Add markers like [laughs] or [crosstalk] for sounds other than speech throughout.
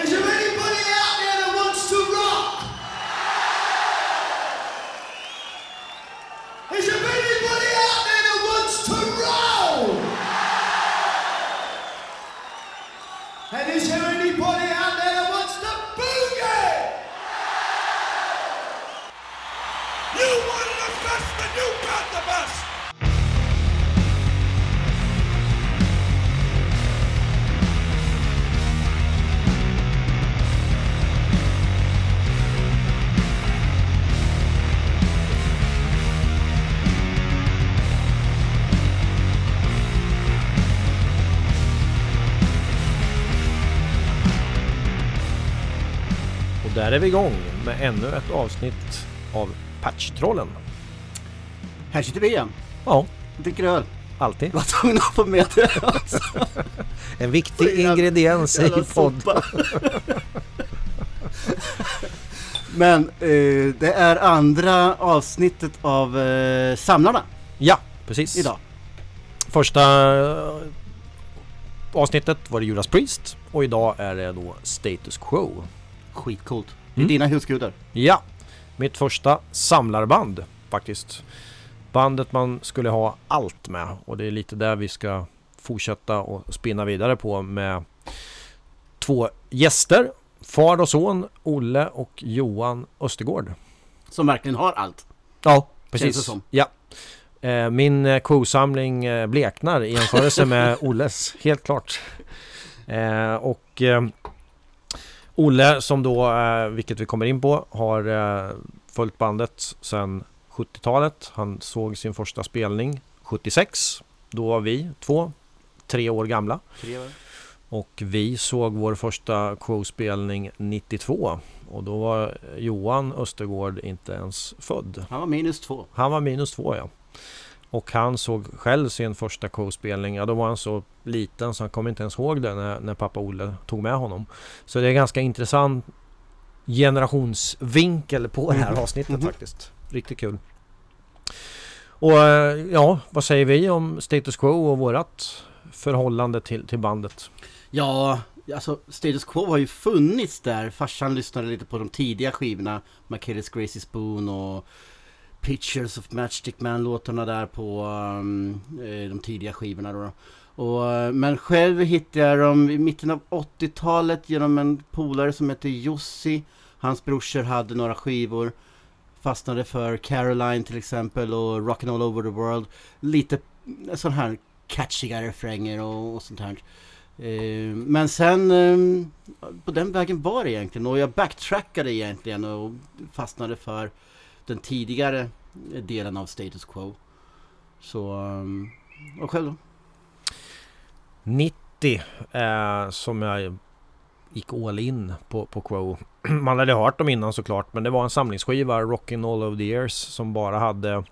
Is there där är vi igång med ännu ett avsnitt av Patchtrollen. Här sitter vi igen. Ja, Dricker öl. alltid. Var tvungen att få med det. Alltså. [laughs] En viktig ingrediens i podd. Men eh, det är andra avsnittet av eh, Samlarna Ja, precis. idag. Första eh, avsnittet var det Judas Priest och idag är det då Status Quo. Skitcoolt. Det är Mm. dina husgudar. Ja, mitt första samlarband faktiskt. Bandet man skulle ha allt med och det är lite där vi ska fortsätta och spinna vidare på med två gäster. Far och son, Olle och Johan Östergård. Som verkligen har allt. Ja, precis. Ja. Eh, Min eh, co-samling eh, bleknar i jämförelse med [laughs] Olles, helt klart. Eh, Och eh, Olle som då, eh, vilket vi kommer in på, har eh, följt bandet sedan 70-talet. Han såg sin första spelning 76. Då var vi två, tre år gamla. Och vi såg vår första Crow-spelning 92. Och då var Johan Östergård inte ens född. Han var minus två. Han var minus två ja. Och han såg själv sin första co-spelning. Ja, då var han så liten så han kom inte ens ihåg det när, när pappa Olle tog med honom. Så det är ganska intressant generationsvinkel på det här Mhm. avsnittet Mhm. faktiskt. Riktigt kul. Och eh, ja, vad säger vi om Status Quo och vårat förhållande till, till bandet? Ja, alltså Status Quo har ju funnits där. Farsan lyssnade lite på de tidiga skivorna. Michaelis Gracie Spoon och Pictures of Matchstick Man-låtarna där på um, eh, de tidiga skivorna då. Och, eh, men själv hittade jag dem i mitten av 80-talet genom en polare som heter Jussi. Hans brorsor hade några skivor. Fastnade för Caroline till exempel och Rockin' All Over the World. Lite sån här catchiga refränger och, och sånt här. Eh, men sen ehm, på den vägen var det egentligen och jag backtrackade egentligen och fastnade för den tidigare delen av Status Quo. Så, eh, och själv då? 90 eh, som jag gick all in på, på Quo. [clears throat] Man hade hört dem innan såklart men det var en samlingsskiva, Rockin' All of the Years, som bara hade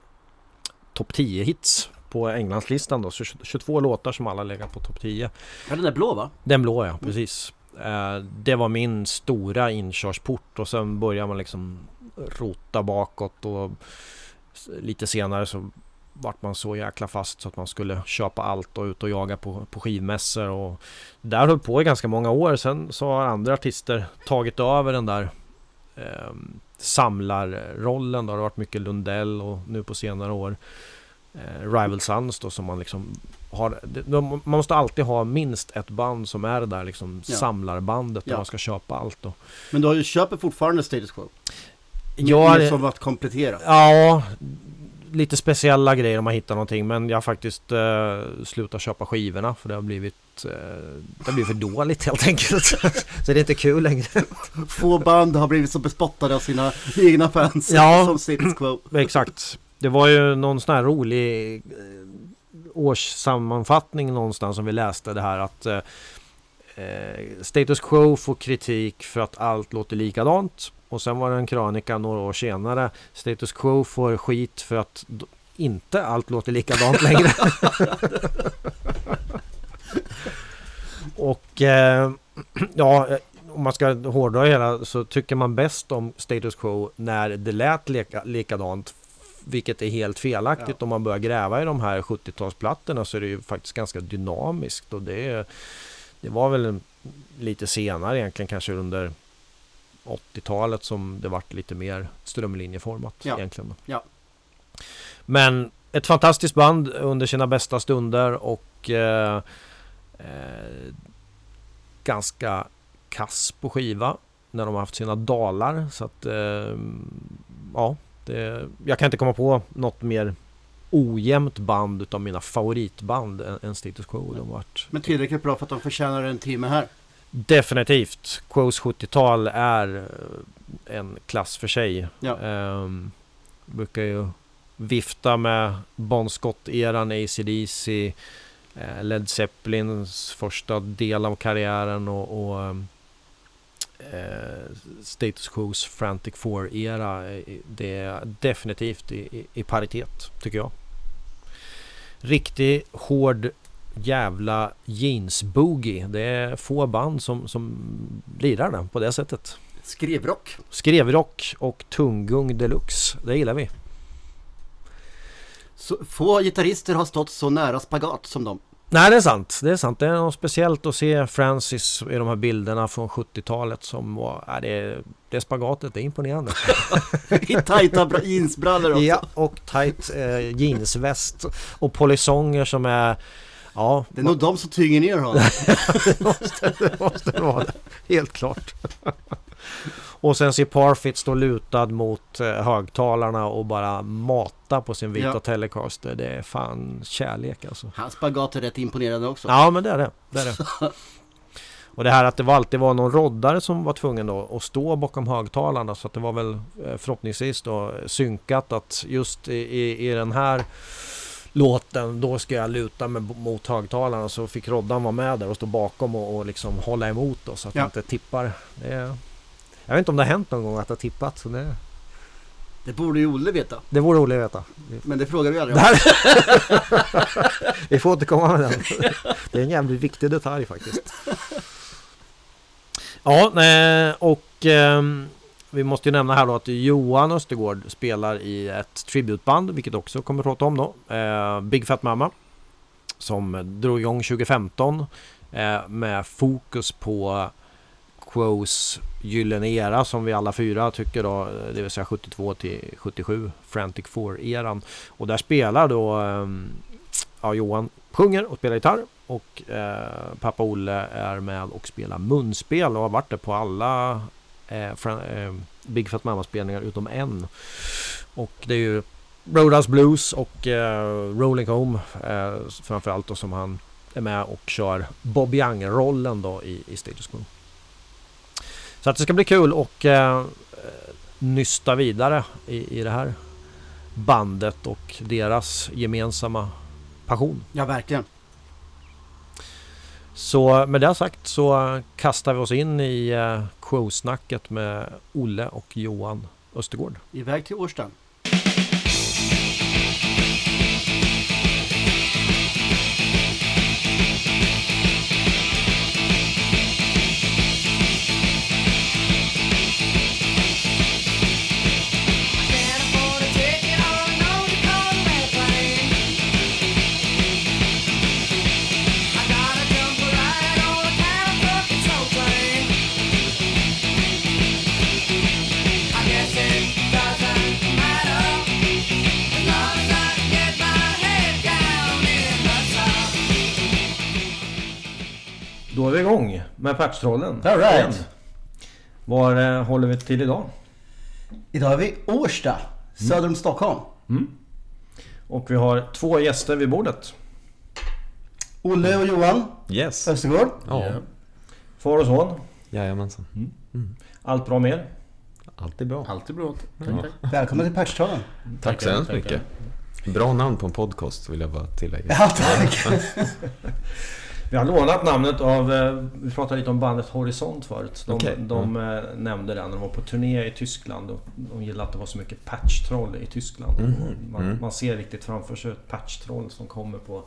topp 10 hits på Englandslistan då. Så 22 låtar som alla legat på topp 10. Ja, den där blå va? Den blå ja, precis. Eh, det var min stora inkörsport och sen började man liksom rota bakåt och lite senare så vart man så jäkla fast så att man skulle köpa allt och ut och jaga på, på skivmässor och där höll på i ganska många år. Sen så har andra artister tagit över den där eh, samlarrollen. Då har det varit mycket Lundell och nu på senare år eh, Rival Sons då som man liksom har, det- man måste alltid ha minst ett band som är det där liksom Ja. samlarbandet där Ja. man ska köpa allt då. Men du köper fortfarande Status Quo? Jag, Mer som att komplettera? Ja, lite speciella grejer om man hittar någonting men jag har faktiskt eh, slutat köpa skivorna för det har blivit eh, det har blivit för dåligt helt enkelt. [laughs] så det är inte kul längre. Få band har blivit så bespottade av sina egna fans Ja. [laughs] som Status Quo. [clears throat] Exakt. Det var ju någon sån här rolig eh, årssammanfattning någonstans som vi läste det här att eh, eh, Status Quo får kritik för att allt låter likadant. Och sen var det en krönika några år senare. Status Quo får skit för att inte allt låter likadant längre. [laughs] Och eh, ja, om man ska hårdra hela så tycker man bäst om Status Quo när det lät lika, likadant. Vilket är helt felaktigt. Ja. Om man börjar gräva i de här 70-talsplattorna så är det ju faktiskt ganska dynamiskt. Och det, det var väl lite senare egentligen kanske under 80-talet som det vart lite mer strömlinjeformat Ja. egentligen. Ja. Men ett fantastiskt band under sina bästa stunder och eh, eh, ganska kass på skiva när de har haft sina dalar. Så att eh, ja, det, jag kan inte komma på något mer ojämnt band utav mina favoritband än, Status Quo. De varit Men tillräckligt bra för att de förtjänar en timme här. Definitivt. Quos 70-tal är eh, en klass för sig. Ja. Ehm, brukar ju vifta med Bon Scott-eran, AC/DC, eh, Led Zeppelins första del av karriären och, och ehm, eh, Status Quos Frantic Four-era. Eh, Det är definitivt i, i, i paritet, tycker jag. Riktig hård jävla jeans-boogie. Det är få band som, som lirar den på det sättet. Skrevrock. Skrevrock och tunggung deluxe. Det gillar vi. Så få gitarrister har stått så nära spagat som de. Nej, det är sant. Det är sant. Det är något speciellt att se Francis i de här bilderna från 70-talet som var... Ja, det, är, det är spagatet. Det är imponerande. [laughs] I tajta bra- jeansbrallor också. ja, och tight eh, jeansväst och polisonger som är... Ja, Det är nog de som tynger ner honom. [laughs] det måste det måste vara det. Helt klart. Och sen ser Parfit stå lutad mot eh, högtalarna och bara mata på sin vita Ja. Telecaster. Det är fan kärlek alltså. Hans spagat är rätt imponerande också. Ja men det är det. det, är det. [laughs] Och det här att det var alltid var någon roddare som var tvungen då att stå bakom högtalarna så att det var väl eh, förhoppningsvis då synkat att just i, i, i den här låten då ska jag luta mig mot högtalarna så fick roddan vara med där och stå bakom och, och liksom hålla emot då så att Ja. det inte tippar. Är, jag vet inte om det har hänt någon gång att har tippat så det, Det borde ju Olle veta. det roligt att veta. Men det frågar vi aldrig om. [laughs] Vi får återkomma med den. Det är en jävligt viktig detalj faktiskt. [laughs] Ja, och ehm, vi måste ju nämna här då att Johan Östergård spelar i ett tributband vilket också kommer att prata om då. Eh, Big Fat Mama. Som drog igång 2015 eh, med fokus på Quos gyllene era som vi alla fyra tycker då, eh, det vill säga 72 till 77, Frantic Four-eran. Och där spelar då eh, ja, Johan sjunger och spelar gitarr och eh, pappa Olle är med och spelar munspel och har varit det på alla eh, Fran- eh, Big Fat Mamma-spelningar utom en. Och det är ju Roadhouse Blues och eh, Rolling Home eh, framförallt då som han är med och kör Bob Young-rollen då i, i Status Quo. Så att det ska bli kul och eh, eh, nysta vidare i, i det här bandet och deras gemensamma passion. Ja, verkligen. Så med det sagt så kastar vi oss in i eh, Quo-snacket med Olle och Johan Östergård. Iväg till Årsta. Är vi igång med Patchtrollen. All right. Var eh, håller vi till idag? Idag är vi i Årsta, söder om Stockholm. Och vi har två gäster vid bordet. Olle och Johan Yes. Östergård. Ja, Far och son. jajamensan. Allt bra med er? Bra. Alltid bra. Tack, Ja. tack. Välkommen till Patchtrollen. Tack så hemskt mycket. Bra namn på en podcast vill jag bara tillägga. Ja, tack. [laughs] Vi har lånat namnet av, eh, vi pratade lite om bandet Horisont förut. De, Okej, de eh, nämnde det när de var på turné i Tyskland. Och de gillade att det var så mycket patchtroll i Tyskland. Mhm, Och Man, mm. man ser riktigt framför sig ett patchtroll som kommer på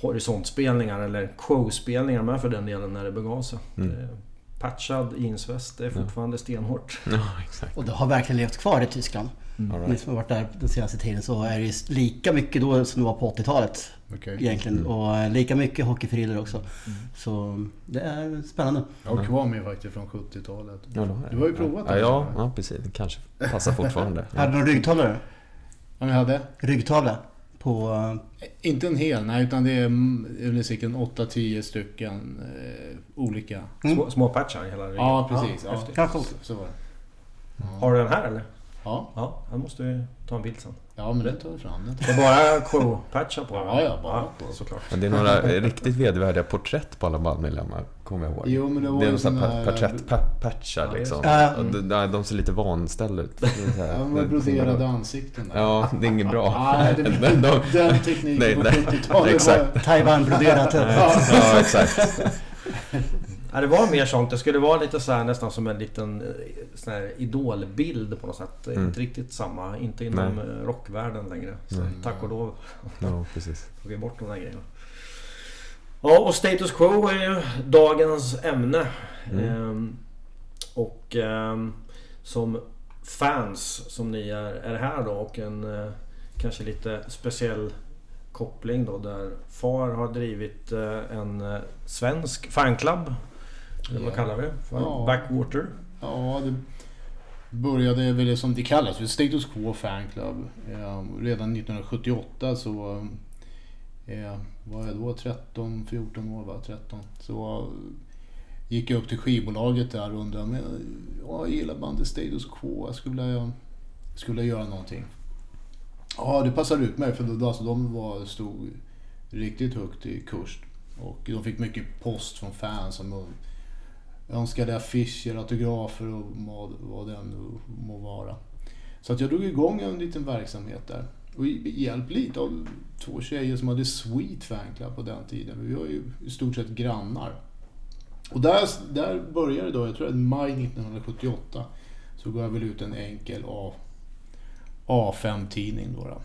horisontspelningar eller quo-spelningar med för den delen när det begav sig. Mm. Patchad jeansväst. Det är fortfarande stenhårt. Ja, exakt. Och det har verkligen levt kvar i Tyskland. Ni right. som har varit där den senaste tiden så är det lika mycket då som det var på 80-talet. Okej. Egentligen. Och eh, lika mycket hockeyfriller också. Så det är spännande. Jag har kvar mig faktiskt från 70-talet. Ja, Du har ju provat ja, det. ja, ja, precis. Det kanske passar fortfarande. [laughs] Hade du någon ryggtavla? Om jag hade? Ryggtavla? På... eh, Inte en hel, nej utan det är mm, säkert 8-10 stycken eh, olika. Små, små patchar i hela ryggen. Ja, precis. Ja. Ja. Så, så var det. Har du den här eller? Ja, Ja, jag måste ju ta en bild sen. ja men det tar vi fram. Den. Det är bara Crow-patchar på Ja, ja, bara på. såklart. Men det är några riktigt vedervärdiga porträtt på alla bandmedlemmar, kommer jag ihåg. Jo, men det var det är ju några sådana här porträttpatchar Ja, liksom. Ja, ja. Och de, ser lite vanställda ut. Ja, med broderade ansikten där. Ja, det är inget bra. [laughs] Nej, det, De- de- den tekniken Nej, på nej. 70-talet Exakt. var... Taiwan-broderat. Ja, exakt. [laughs] Ja, det var mer sånt. Det skulle vara lite så här, nästan som en liten eh, sån här idolbild på något sätt. Mm. Inte riktigt samma. Inte inom Nej. eh, rockvärlden längre. Så tack och lov Ja, precis. [laughs] tog vi bort de där grejerna. Ja, och Status Quo är ju dagens ämne. Mm. Ehm, och ehm, som fans som ni är, är här då och en eh, kanske lite speciell koppling då där far har drivit eh, en eh, svensk fanclub. Eller vad kallar vi det? Ja. Backwater. Ja, det började väl som det kallas för Status Quo Fan Club. Eh, redan 1978 så eh, var jag då 13, 14 år va? 13. Så eh, gick jag upp till skivbolaget där och undrade ja, jag gillar bandet Status Quo. Jag skulle vilja, skulle göra någonting. Ja, det passar ut mig för då, alltså, de var, stod riktigt högt i kurs. Och de fick mycket post från fans som önskade affischer, autografer och vad, det än må vara. Så att jag drog igång en liten verksamhet där. Och hjälpt lite av två tjejer som hade Sweet Fanclub på den tiden. Vi var ju i stort sett grannar. Och där, där började då, jag tror det var maj 1978, så gav jag väl ut en enkel A, A5-tidning då. då.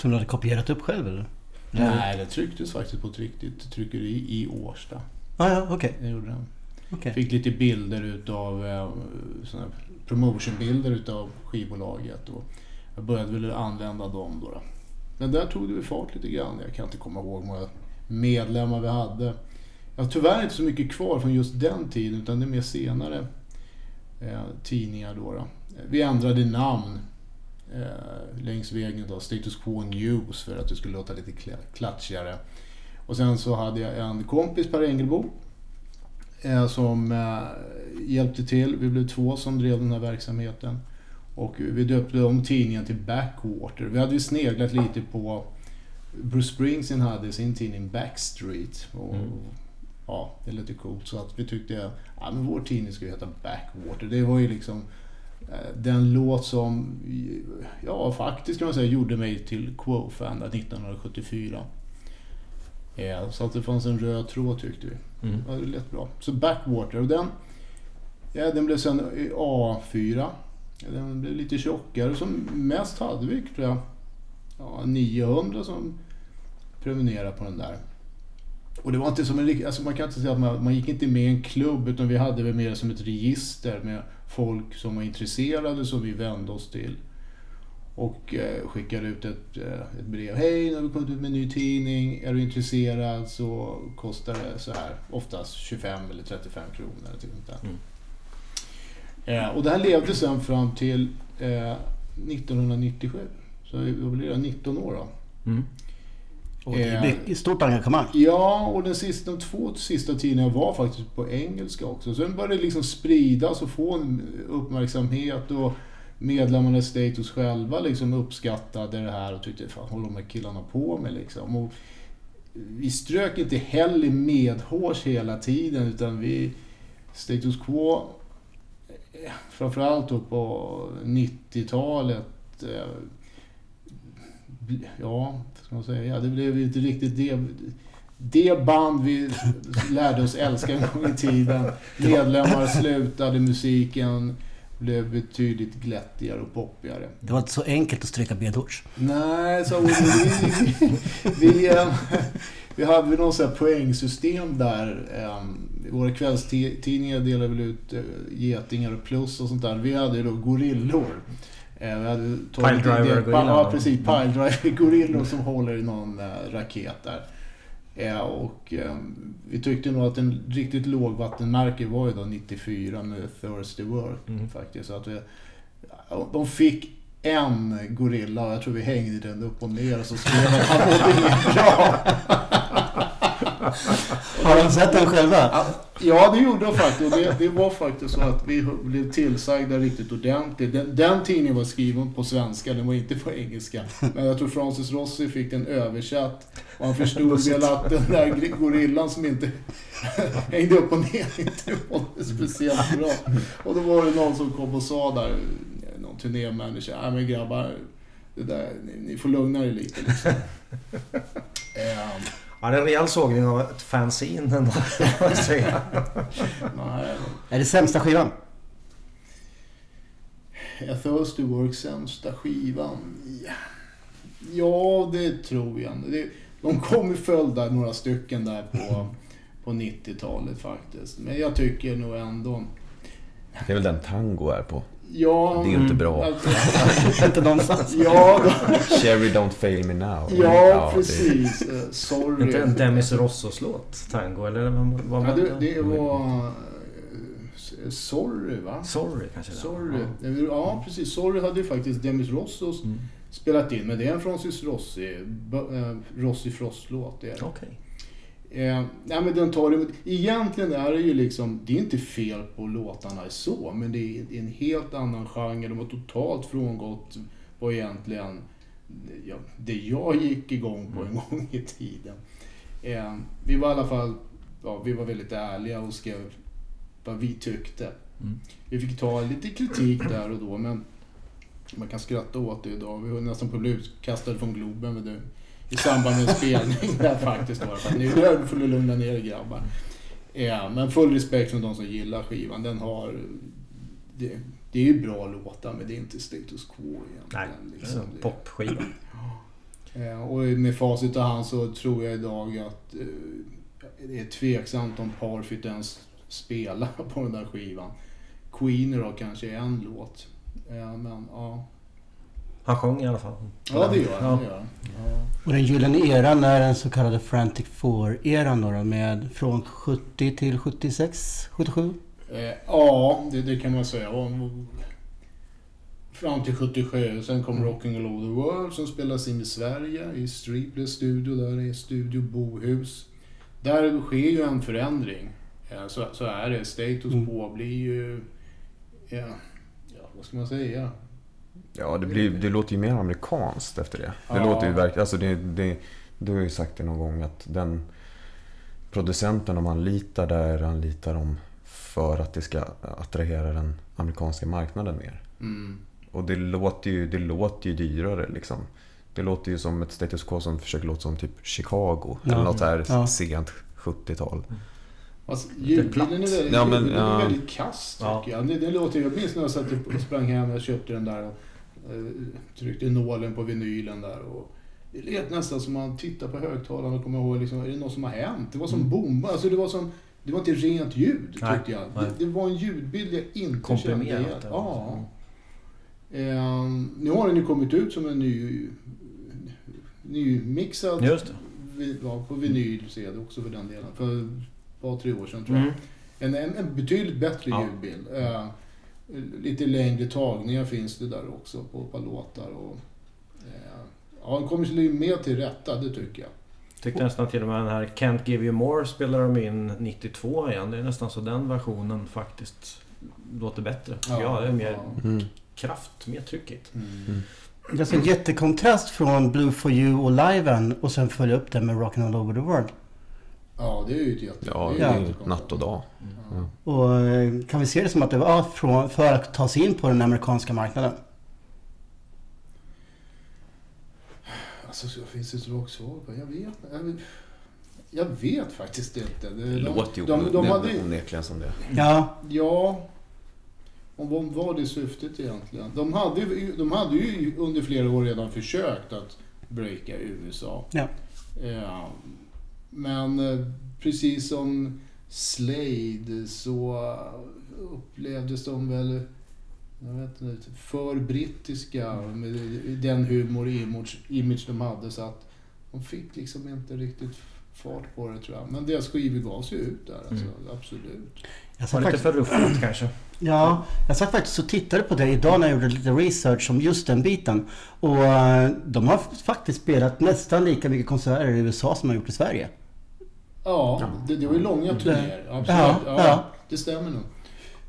Som du hade kopierat upp själv eller? Nej, det trycktes faktiskt på ett riktigt tryckeri i Årsta. Ah, ja, okej. Det gjorde den. Okay. Fick lite bilder utav eh, såna promotionbilder utav skivbolaget och jag började väl använda dem då. då. Men där tog det väl fart lite grann. Jag kan inte komma ihåg hur många medlemmar vi hade. Jag har tyvärr inte så mycket kvar från just den tiden utan det är mer senare eh, tidningar då, då. Vi ändrade namn eh, längs vägen då, Status Quo News för att det skulle låta lite klatschigare. Och sen så hade jag en kompis, Per Engelbo, som eh, hjälpte till. Vi blev två som drev den här verksamheten. Och vi döpte om tidningen till Backwater. Vi hade ju sneglat lite på Bruce Springsteen hade sin tidning Backstreet. Och, Mm. Ja, det är lite coolt. Så att vi tyckte ja, men vår tidning ju heta Backwater. Det var ju liksom eh, den låt som, ja faktiskt kan man säga, gjorde mig till Quo-fan där 1974. Ja, så att det fanns en röd tråd tyckte vi. Mm. Ja, det lät bra. Så Backwater, och den, ja, den blev sen A4. Den blev lite tjockare. Som mest hade vi, tror jag, ja, 900 som prenumererade på den där. Och det var inte som en alltså man kan inte säga att man, man gick inte med i en klubb utan vi hade väl mer som ett register med folk som var intresserade som vi vände oss till. Och eh, skickade ut ett, eh, ett brev. Hej, nu har vi kommit ut med en ny tidning. Är du intresserad så kostar det så här. Oftast 25 eller 35 kronor. eller sånt där. Mm. Eh, och det här levde sen fram till eh, 1997. Så då blir det 19 år då. Mm. Och det är mycket stort engagemang. Ja, och den sista, de två sista tidningarna var faktiskt på engelska också. Sen började det liksom spridas och få en uppmärksamhet och medlemmarna i Status själva liksom uppskattade det här och tyckte fan håller de här killarna på med liksom. Och vi strök inte heller medhårs hela tiden utan vi Status Quo framförallt då på 90-talet eh, ja, vad ska man säga, det blev ju inte riktigt det, det band vi lärde oss älska en gång i tiden. [laughs] Medlemmar slutade, musiken blev betydligt glättigare och poppigare. Det var inte så enkelt att stryka B-Dorch. Nej, så vi, vi, vi, vi hade något sånt här poängsystem där. eh, Våra kvällstidningar delade väl ut eh, getingar och plus och sånt där. Vi hade ju då gorillor. Eh, Vi hade tagit Piledriver det- gorillor. Ja, precis. Piledriver gorillor som håller i någon eh, raket där. Eh, Och eh, vi tyckte nog att en riktigt lågvattenmärke var ju då 94 med Thirsty Work Mm. faktiskt. Så att vi, de fick en gorilla och jag tror vi hängde den upp och ner och så skrev att han mådde inget bra. [laughs] Har de sett den själva? Ja, det gjorde de faktiskt. Och det, det var faktiskt så att vi blev tillsagda riktigt ordentligt. Den, den tidningen var skriven på svenska, den var inte på engelska. Men jag tror Francis Rossi fick den översatt. Och han förstod väl att den där gorillan som inte [laughs] hängde upp och ner inte mådde speciellt bra. Och då var det någon som kom och sa där, någon turnémanager, nej men grabbar, det där, ni, ni får lugna er lite liksom. [laughs] Ehm, Ja, det är en rejäl sågning av ett fanzine ändå. [laughs] säga. nej, Är det sämsta skivan? A Thirsty Work sämsta skivan? Ja, ja det tror jag. Det, de kom i följd där, några stycken där på, på 90-talet faktiskt. Men jag tycker nog ändå... Det är väl den tango är på. Ja, Det är ju inte bra. Alltså, [laughs] inte någonstans. ja, Cherry Don't Fail Me Now. ja, precis. Eh, Sorry. Inte en Demis Rossos-låt, tango, eller vad vad Ja, var det, det var... eh, Sorry, va? Sorry kanske var. Sorry. Ja, precis. Sorry hade ju faktiskt Demis Rossos Mm. spelat in. Men det är en Francis Rossi, eh, Rossi Frost-låt. Okej. Eh, nej, men den tar det, egentligen är det ju liksom, det är inte fel på låtarna så, men det är en helt annan genre. De har totalt frångått vad egentligen ja, det jag gick igång på en gång i tiden. Eh, vi var i alla fall, ja, vi var väldigt ärliga och skrev vad vi tyckte. Mm. Vi fick ta lite kritik där och då, men man kan skratta åt det idag. Vi var nästan på utkastade från Globen med det, i samband med en spelning där faktiskt. Det. för Nu får du lugna ner er grabbar. Ja, men full respekt för de som gillar skivan. Den har... Det, det är ju bra låtar men det är inte status quo egentligen. Nej, liksom. en popskiva. Och med facit i hand så tror jag idag att eh, det är tveksamt om Parfit ens spelar [laughs] på den där skivan. Queen då kanske är en låt. Men ja. Han sjöng i alla fall. Ja det gör han. Ja. Och den gyllene eran är den så kallade Frantic Four-eran då, med från 70 till 76, 77? Eh, Ja, det, det kan man säga. Fram till 77. Sen kom Rocking All Over the World som spelas in i Sverige i Streetless Studio. Där är Studio Bohus. Där sker ju en förändring. Eh, Så, så är det. Status Mm. quo blir ju... Ja, ja, vad ska man säga? Ja, det, blir, det låter ju mer amerikanskt efter det. Det Ja. låter ju verkligen... Alltså det, det, du har ju sagt det någon gång att den producenten de anlitar där anlitar de för att det ska attrahera den amerikanska marknaden mer. Mm. Och det låter ju, det låter ju dyrare liksom. Det låter ju som ett status quo som försöker låta som typ Chicago. Ja. Eller något så här Ja. sent 70-tal. Alltså, ljudbilden är väldigt, Ja, men, ja. väldigt kass tycker Ja. jag. Det, det låter, jag minns när jag satt och sprang hem och köpte den där och eh, tryckte nålen på vinylen där. Och det lät nästan som man tittar på högtalaren och kommer ihåg, liksom, är det något som har hänt? Det var som bomba. Alltså, det, var som, det var inte rent ljud Nej, tyckte jag. nej. Det, det var en ljudbild jag inte kände igen. Ja. Ehm, nu har den ju kommit ut som en ny nymixad Just det. ja, på vinyl det också för den delen. För par, tre år sedan tror jag. Mm. En, en, en betydligt bättre Ja. ljudbild. Eh, lite längre tagningar finns det där också på ett par låtar. Och, eh, ja, den kommer sig mer till rätta, det tycker jag. Tyckte nästan till och med den här Can't Give You More spelar de in 92 igen. Det är nästan så den versionen faktiskt låter bättre. Ja, ja det är mer ja. Mm. kraft, mer tryckigt. Mm. Det är en jättekontrast från Blue for you och liven och sen följa upp den med Rockin' All Over the World. Ja, det är ju ett jätte... Ja, det är ju jättekonstigt. natt och dag. Ja. Och eh, kan vi se det som att det var från, för att ta sig in på den amerikanska marknaden? Alltså, så finns det ett rakt svar på Jag vet jag vet, jag vet faktiskt inte. Det, Det låter ju de, de, de hade, onekligen som det. Ja, Ja. Och vad var det syftet egentligen? De hade, ju- de hade ju under flera år redan försökt att breaka USA. Ja. Ja, men eh, precis som Slade så upplevdes de väl jag vet inte, för brittiska med den humor och image, image de hade så att de fick liksom inte riktigt fart på det tror jag. Men deras skivor gavs ju ut där alltså, absolut. Jag Var satt, lite faktiskt, för ruffigt kanske. ja, jag satt faktiskt och tittade på det idag när jag gjorde lite research om just den biten. Och eh, de har faktiskt spelat nästan lika mycket konserter i USA som de har gjort i Sverige. Ja, det, det var ju långa turnéer. Absolut. Ja. Det stämmer nog.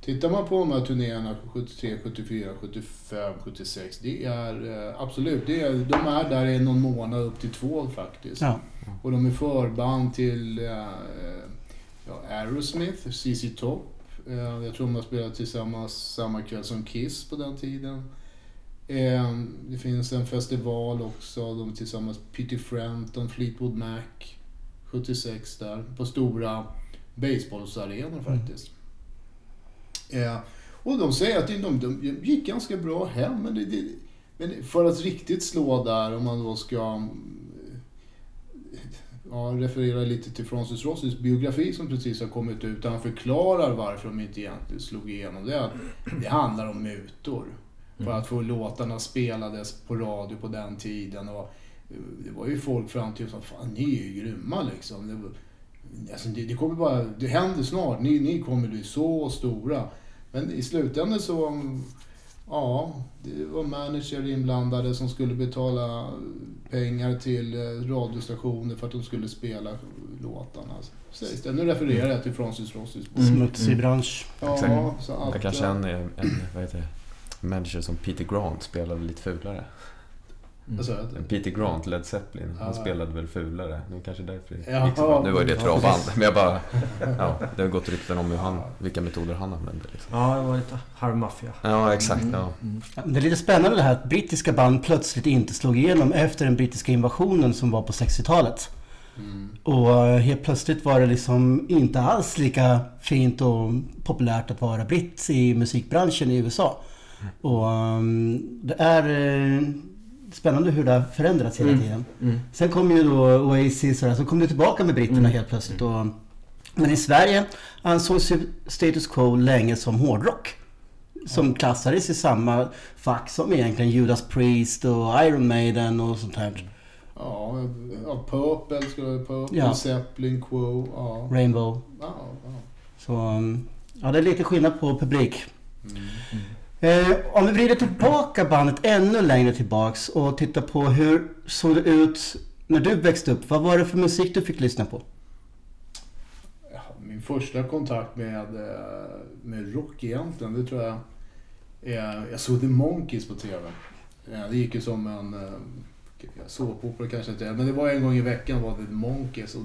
Tittar man på de här turnéerna 73, 74, 75, 76. Det är eh, absolut, det är, de är där i någon månad upp till två faktiskt. Ja. Och de är förband till eh, ja, Aerosmith, ZZ Top. Eh, jag tror de har spelat tillsammans samma kväll som Kiss på den tiden. Det finns en festival också, de är tillsammans Peter Frampton, Fleetwood Mac. 76 där, på stora baseballsarenor faktiskt. Eh, och de säger att de, de gick ganska bra hem, men, det, det, men för att riktigt slå där, om man då ska mm, ja, referera lite till Francis Rossis biografi som precis har kommit ut, där han förklarar varför de inte egentligen slog igenom. Det, det handlar om mutor. För att få låtarna spelades på radio på den tiden. Och eh, det var ju folk fram till som fan ni är ju grymma liksom. Det, var- alltså, det, det kommer bara, det händer snart. Ni, ni kommer bli så stora. Men i slutändan så, mm, ja, det var manager inblandade som skulle betala pengar till eh, radiostationer för att de skulle spela låtarna. Sägs det. Nu refererar jag till Francis Rossis bok. Smutsig bransch. Ja, Exakt. så att, Jag kanske eh, en, en, vad heter det, manager som Peter Grant spelade lite fulare. Jag? En Peter Grant, Led Zeppelin, han spelade väl fulare. Det var kanske därför det Ja. gick så bra. Nu var ju det Ja, travband, precis. men jag bara... [laughs] Ja, det har gått rykten om hur han, vilka metoder han använde. Liksom. Ja, det var lite halvmaffia. Ja, exakt. Ja. Ja, men Det är lite spännande det här att brittiska band plötsligt inte slog igenom efter den brittiska invasionen som var på 60-talet. Mm. Och eh, helt plötsligt var det liksom inte alls lika fint och populärt att vara britt i musikbranschen i USA. Och ehm, det är eh, spännande hur det har förändrats hela Mm. tiden. Mm. Sen kom ju då Oasis och så kom det tillbaka med britterna Mm. helt plötsligt. Och, men i Sverige ansågs ju status quo länge som hårdrock. Som klassades i samma fack som egentligen Judas Priest och Iron Maiden och sånt här. Ja, ja Purple, det vara Purple, Ja. Zeppelin, Quo. Ja. Rainbow. Ja, ja. Så ja, det är lite skillnad på publik. Mm. Eh, om vi vrider tillbaka bandet ännu längre tillbaks och tittar på hur såg det ut när du växte upp? Vad var det för musik du fick lyssna på? Min första kontakt med, eh, med rock egentligen, det tror jag är... Jag såg The Monkeys på TV. Eh, det gick ju som en eh, såpopera kanske inte men det var en gång i veckan var det The Monkeys. Och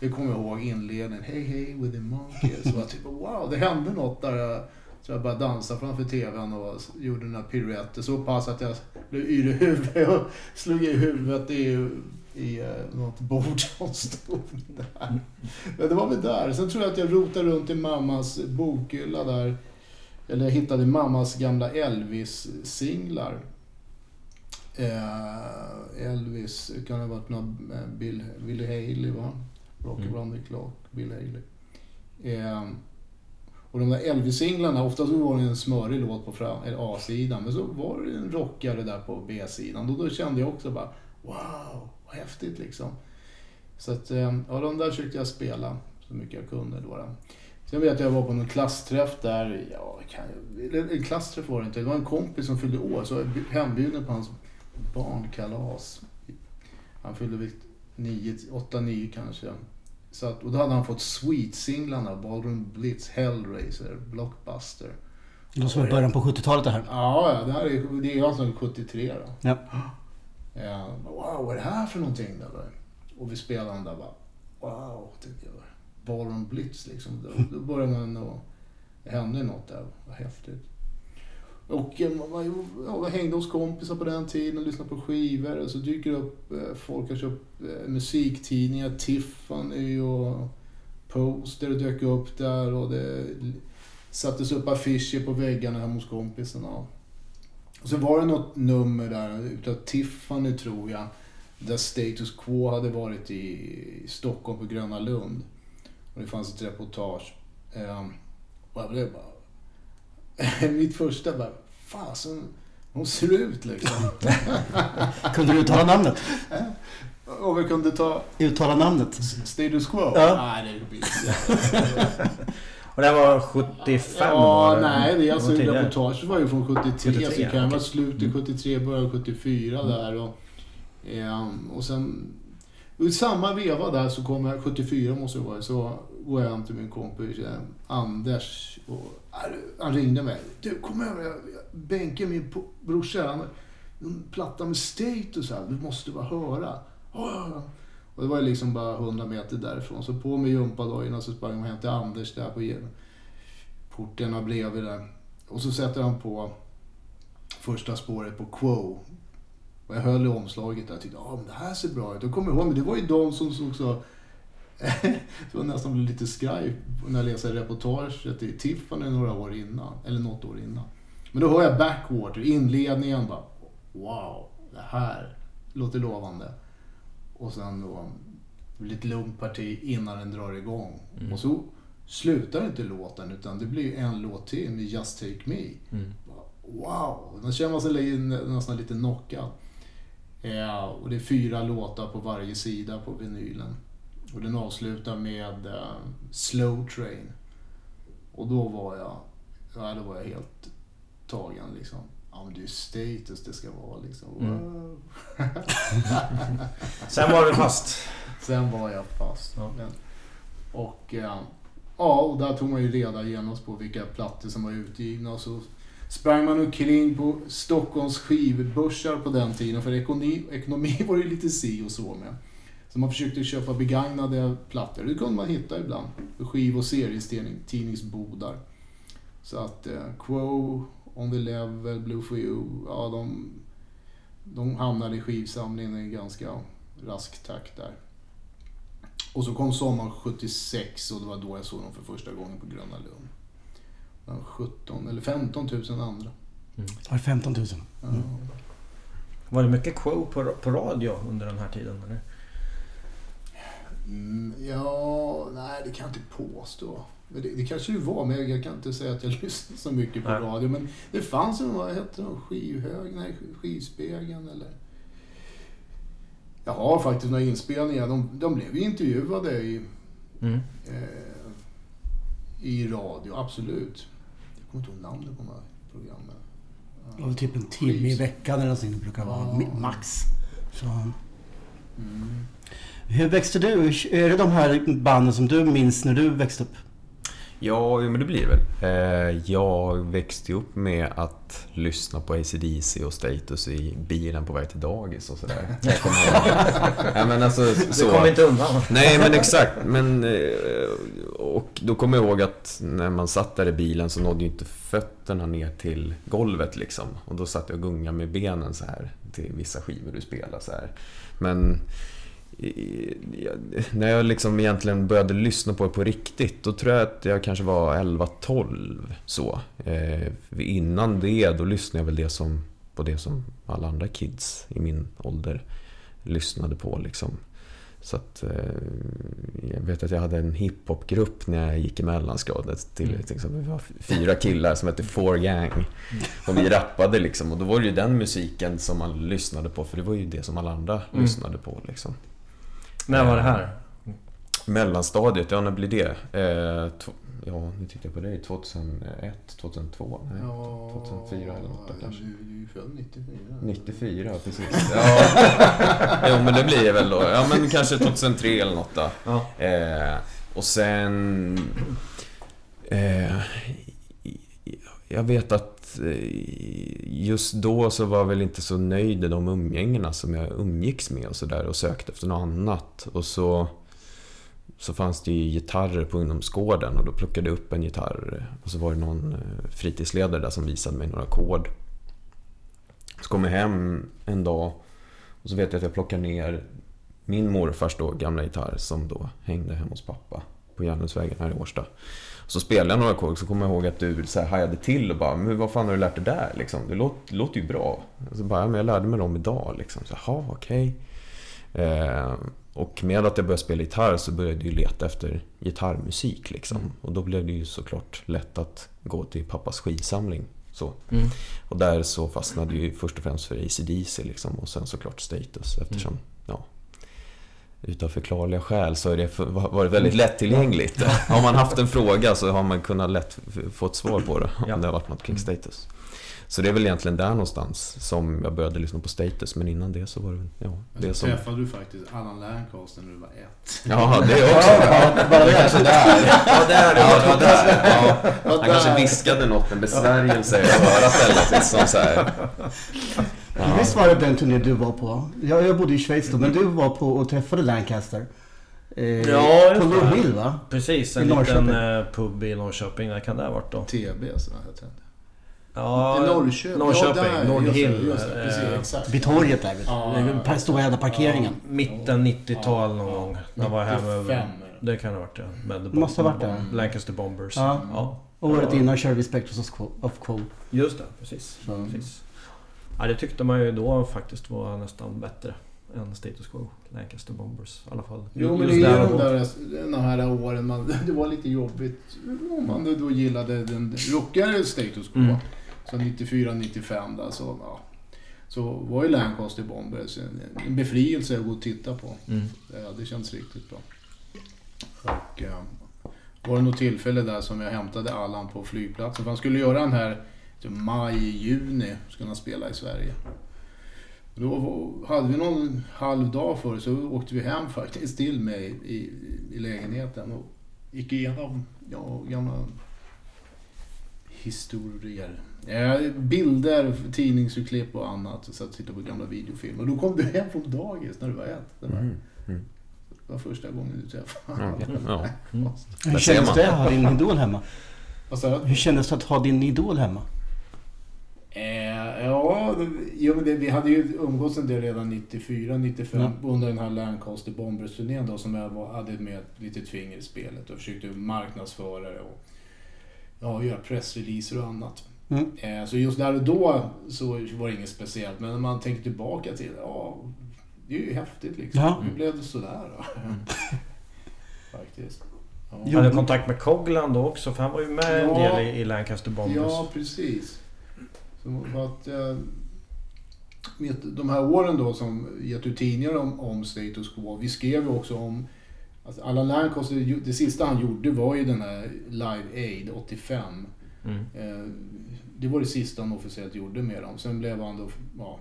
det kommer jag ihåg inledningen. Hey hey with the Monkeys. Och jag typ wow, det hände något där. Så jag började dansa framför TVn och gjorde här piruetter så pass att jag blev yr i huvudet och [laughs] slog i huvudet i, i eh, något bord [laughs] som stod där. Men det var väl där. Sen tror jag att jag rotade runt i mammas bokhylla där. Eller jag hittade mammas gamla Elvis-singlar. Eh, Elvis, kan det ha varit någon eh, Bill, Billy Haley va? Rock Mm. around the clock, Bill Haley. Och de där Elvis-singlarna, ofta så var det en smörig låt på A-sidan, men så var det en rockare där på B-sidan. Då, då kände jag också bara wow, vad häftigt liksom. Så att, eh, ja, de där försökte jag spela så mycket jag kunde då. då. Sen vet jag att jag var på någon klassträff där, ja, kan, eller en klassträff var det inte, det var en kompis som fyllde år, så jag var hembjuden på hans barnkalas. Han fyllde väl 8-9 kanske. Så att, och då hade han fått Sweet-singlarna, Ballroom Blitz, Hellraiser, Blockbuster. Det som i början på 70-talet det här. Ja, det här är, det är alltså 73 då. Ja. Ja, wow, vad är det här för någonting? Då? Och vi spelade den där bara, wow, tänkte jag. Ballroom Blitz liksom. Då, då började man och det hände något där. Vad häftigt. Och eh, man, ja, hängde hos kompisar på den tiden och lyssnade på skivor. Och så dyker det upp, eh, folk har eh, köpt musiktidningar, Tiffany och Poster dök upp där. Och det sattes upp affischer på väggarna hemma hos kompisarna. Och så var det något nummer där utav Tiffany tror jag. Där Status Quo hade varit i Stockholm på Gröna Lund. Och det fanns ett reportage. Och jag blev bara... [laughs] Mitt första bara, fasen, hon ser ut liksom. [laughs] Kunde du uttala namnet? Och vi kunde ta Uttala namnet? Status Quo. Ja. Nej, det blir [laughs] Och det här var 75? Ja, var det? nej, det är alltså, reportaget var ju från 73, 73, så det kan okej. vara slutet 73, början 74 där. Och, ehm, och sen... I samma veva där så kommer jag, 74 måste det vara, så går jag hem till min kompis eh, Anders. Och, äh, han ringde mig. Du, kom över. Jag, jag, Benke, min brorsa, han har en platta med status här. Du måste bara höra. Och det var ju liksom bara 100 meter därifrån. Så på med gympadojorna så sprang jag hem till Anders där på porten bredvid där. Och så sätter han på första spåret på Quo. Och jag höll i omslaget där och tyckte ah, men det här ser bra ut. Och kommer ihåg, men det var ju de som såg så... [laughs] det var nästan blev lite skraj när jag läste reportaget i Tiffany några år innan. Eller något år innan. Men då hör jag Backwater, inledningen bara. Wow, det här låter lovande. Och sen då lite lugnt parti innan den drar igång. Mm. Och så slutar inte låten utan det blir en låt till med Just Take Me. Mm. Wow, då känner man sig nästan lite knockad. Ja, och det är fyra låtar på varje sida på vinylen. Och den avslutar med eh, Slow Train. Och då var jag, ja, då var jag helt tagen liksom. Ja men det är ju status det ska vara liksom. Mm. [laughs] Sen var du fast. Sen var jag fast. Ja. Men, och eh, ja, och där tog man ju reda genast på vilka plattor som var utgivna. Och så sprang man omkring på Stockholms skivbörsar på den tiden. För ekonomi, ekonomi var det lite si och så med. Så man försökte köpa begagnade plattor. Det kunde man hitta ibland. Skiv och serietidningsbodar. Så att eh, Quo, On the Level, Blue for You, ja de, de hamnade i skivsamlingen i ganska rask takt där. Och så kom sommaren 76 och det var då jag såg dem för första gången på Gröna Lund. Det var 17 eller 15 000 andra. Var det 15 000? Ja. Var det mycket Quo på, på radio under den här tiden? Eller? Mm, ja, nej det kan jag inte påstå. Men det, det kanske det var, men jag, jag kan inte säga att jag [laughs] lyssnade så mycket på Nej. radio. Men det fanns en, vad hette de, skivhög, nej skivspegeln eller... Jag har faktiskt några inspelningar. De, de blev ju intervjuade i, Mm. eh, i radio, absolut. Jag kommer inte ihåg namnet på de här programmen. Det var typ en timme i veckan eller någonting det brukar vara. Ja. Max. Så. Mm. Hur växte du? Är det de här banden som du minns när du växte upp? Ja, men det blir det väl. Eh, Jag växte upp med att lyssna på AC/DC och Status i bilen på väg till dagis och sådär. [laughs] Ja, men alltså, Du så. kom inte undan. Nej, men exakt. Men, eh, och då kommer jag ihåg att när man satt där i bilen så nådde ju inte fötterna ner till golvet liksom. Och då satt jag och gungade med benen så här till vissa skivor du spelar så här. Men när jag liksom egentligen började lyssna på det på riktigt, då tror jag att jag kanske var 11-12 så. Eh, innan det, då lyssnade jag väl det som, på det som alla andra kids i min ålder lyssnade på liksom. Så att eh, jag vet att jag hade en hiphopgrupp när jag gick i mellanstadiet. Till, Mm. liksom, vi var fyra killar som hette Four Gang. Och vi rappade liksom. Och då var det ju den musiken som man lyssnade på. För det var ju det som alla andra Mm. lyssnade på liksom. När var det här? Mellanstadiet, ja när blir det? Eh, ja, nu tittar jag på dig. 2001, 2002? Nej. 2004 eller något där kanske. Du, du är ju född 94. 94, precis. [laughs] Ja. jo, men det blir det väl då. Ja, men kanske 2003 eller något då. Ja. Eh, och sen... Eh, jag vet att Eh, just då så var jag väl inte så nöjd i de umgängena som jag umgicks med och sådär och sökte efter något annat. Och så, så fanns det ju gitarrer på ungdomsgården och då plockade jag upp en gitarr och så var det någon eh, fritidsledare där som visade mig några ackord. Så kom jag hem en dag och så vet jag att jag plockade ner min morfars då gamla gitarr som då hängde hemma hos pappa på Järnhusvägen här i Årsta. Så spelade jag några ackord så kommer jag ihåg att du så här hajade till och bara Men vad fan har du lärt dig där liksom? Det låter, låter ju bra. Så bara, ja, men jag lärde mig dem idag liksom. Så jaha, okej. Eh, och med att jag började spela gitarr så började jag leta efter gitarrmusik liksom. Och då blev det ju såklart lätt att gå till pappas skivsamling. Så. Mm. Och där så fastnade ju först och främst för AC/DC liksom och sen såklart Status eftersom, ja, utav förklarliga skäl så har det varit väldigt lättillgängligt. [laughs] Har man haft en fråga så har man kunnat lätt få ett svar på det Ja. om det har varit något kring Status. Så det är väl egentligen där någonstans som jag började lyssna på Status men innan det så var det ja, det så som... träffade du faktiskt Allan Lancaster när du var ett. Ja, det också. Bara det. Kanske där. Ja, där Ja, det var där. Ja. Han kanske viskade något, en besvärjelse i örat eller liksom så här. [laughs] Visst var det den turnén du var på? Jag, jag bodde i Schweiz då, men du var på och träffade Lancaster. Eh, Ja, På. Blue Hill va? Precis, en liten eh, pub i Norrköping. När kan det ha varit då? TB så heter det. Ja, Norrköping. Norrköping, Ja, där, det, eh. Vid torget där. Ja, ja, Stora jävla parkeringen. Mitten 90-tal någon gång. När jag var hem 95 över... är det. Kan ha varit det. Med Måste ha varit det. Lancaster Bombers. Ja. ja. Och året innan körde vi Spectres Quo- of Quo. Just det, precis. Så. precis. Ja, det tyckte man ju då faktiskt var nästan bättre än Status Quo. Lancaster Bombers i alla fall. Jo men det Just är där ju de där de här åren man, [laughs] det var lite jobbigt om man då gillade den rockigare status quo. Mm. Så 94-95 där så, ja, så var ju Lancaster Bombers en, en befrielse att gå och titta på. Mm. Ja, det känns riktigt bra. Och eh, var det något tillfälle där som jag hämtade Allan på flygplatsen. För han skulle göra den här maj, juni skulle han spela i Sverige. Då var- hade vi någon halv dag för så åkte vi hem faktiskt till mig i, i lägenheten och gick igenom ja, gamla historier. Ja, bilder, tidningsurklipp och annat. Och så att titta på gamla videofilmer. Och då kom du hem från dagis när du var ett. Det var, Mm. Mm. det var första gången du träffade Ja, ja. Hur kändes det att ha din idol hemma? Hur kändes det att ha din idol hemma? Eh, ja, jo, men det, vi hade ju umgåtts en del redan 94, 95 Ja. under den här Lancaster Bombers-turnén då som jag var, hade med ett litet finger i spelet och försökte marknadsföra det och ja, göra pressreleaser och annat. Mm. Eh, så just där och då så var det inget speciellt men när man tänker tillbaka till det, ja, det är ju häftigt liksom. Ja. Hur blev det sådär då? [laughs] Faktiskt. Ja. Jag hade kontakt med Coglan då också för han var ju med en Ja. del i, i Lancaster Bombers. Ja, precis. Så att, eh, de här åren då som gett ut tidningar om, om Status Quo. Vi skrev ju också om Alltså Allan Lancaster, det sista han gjorde var ju den här Live Aid 85. Mm. Eh, det var det sista han officiellt gjorde med dem. Sen blev han då, ja,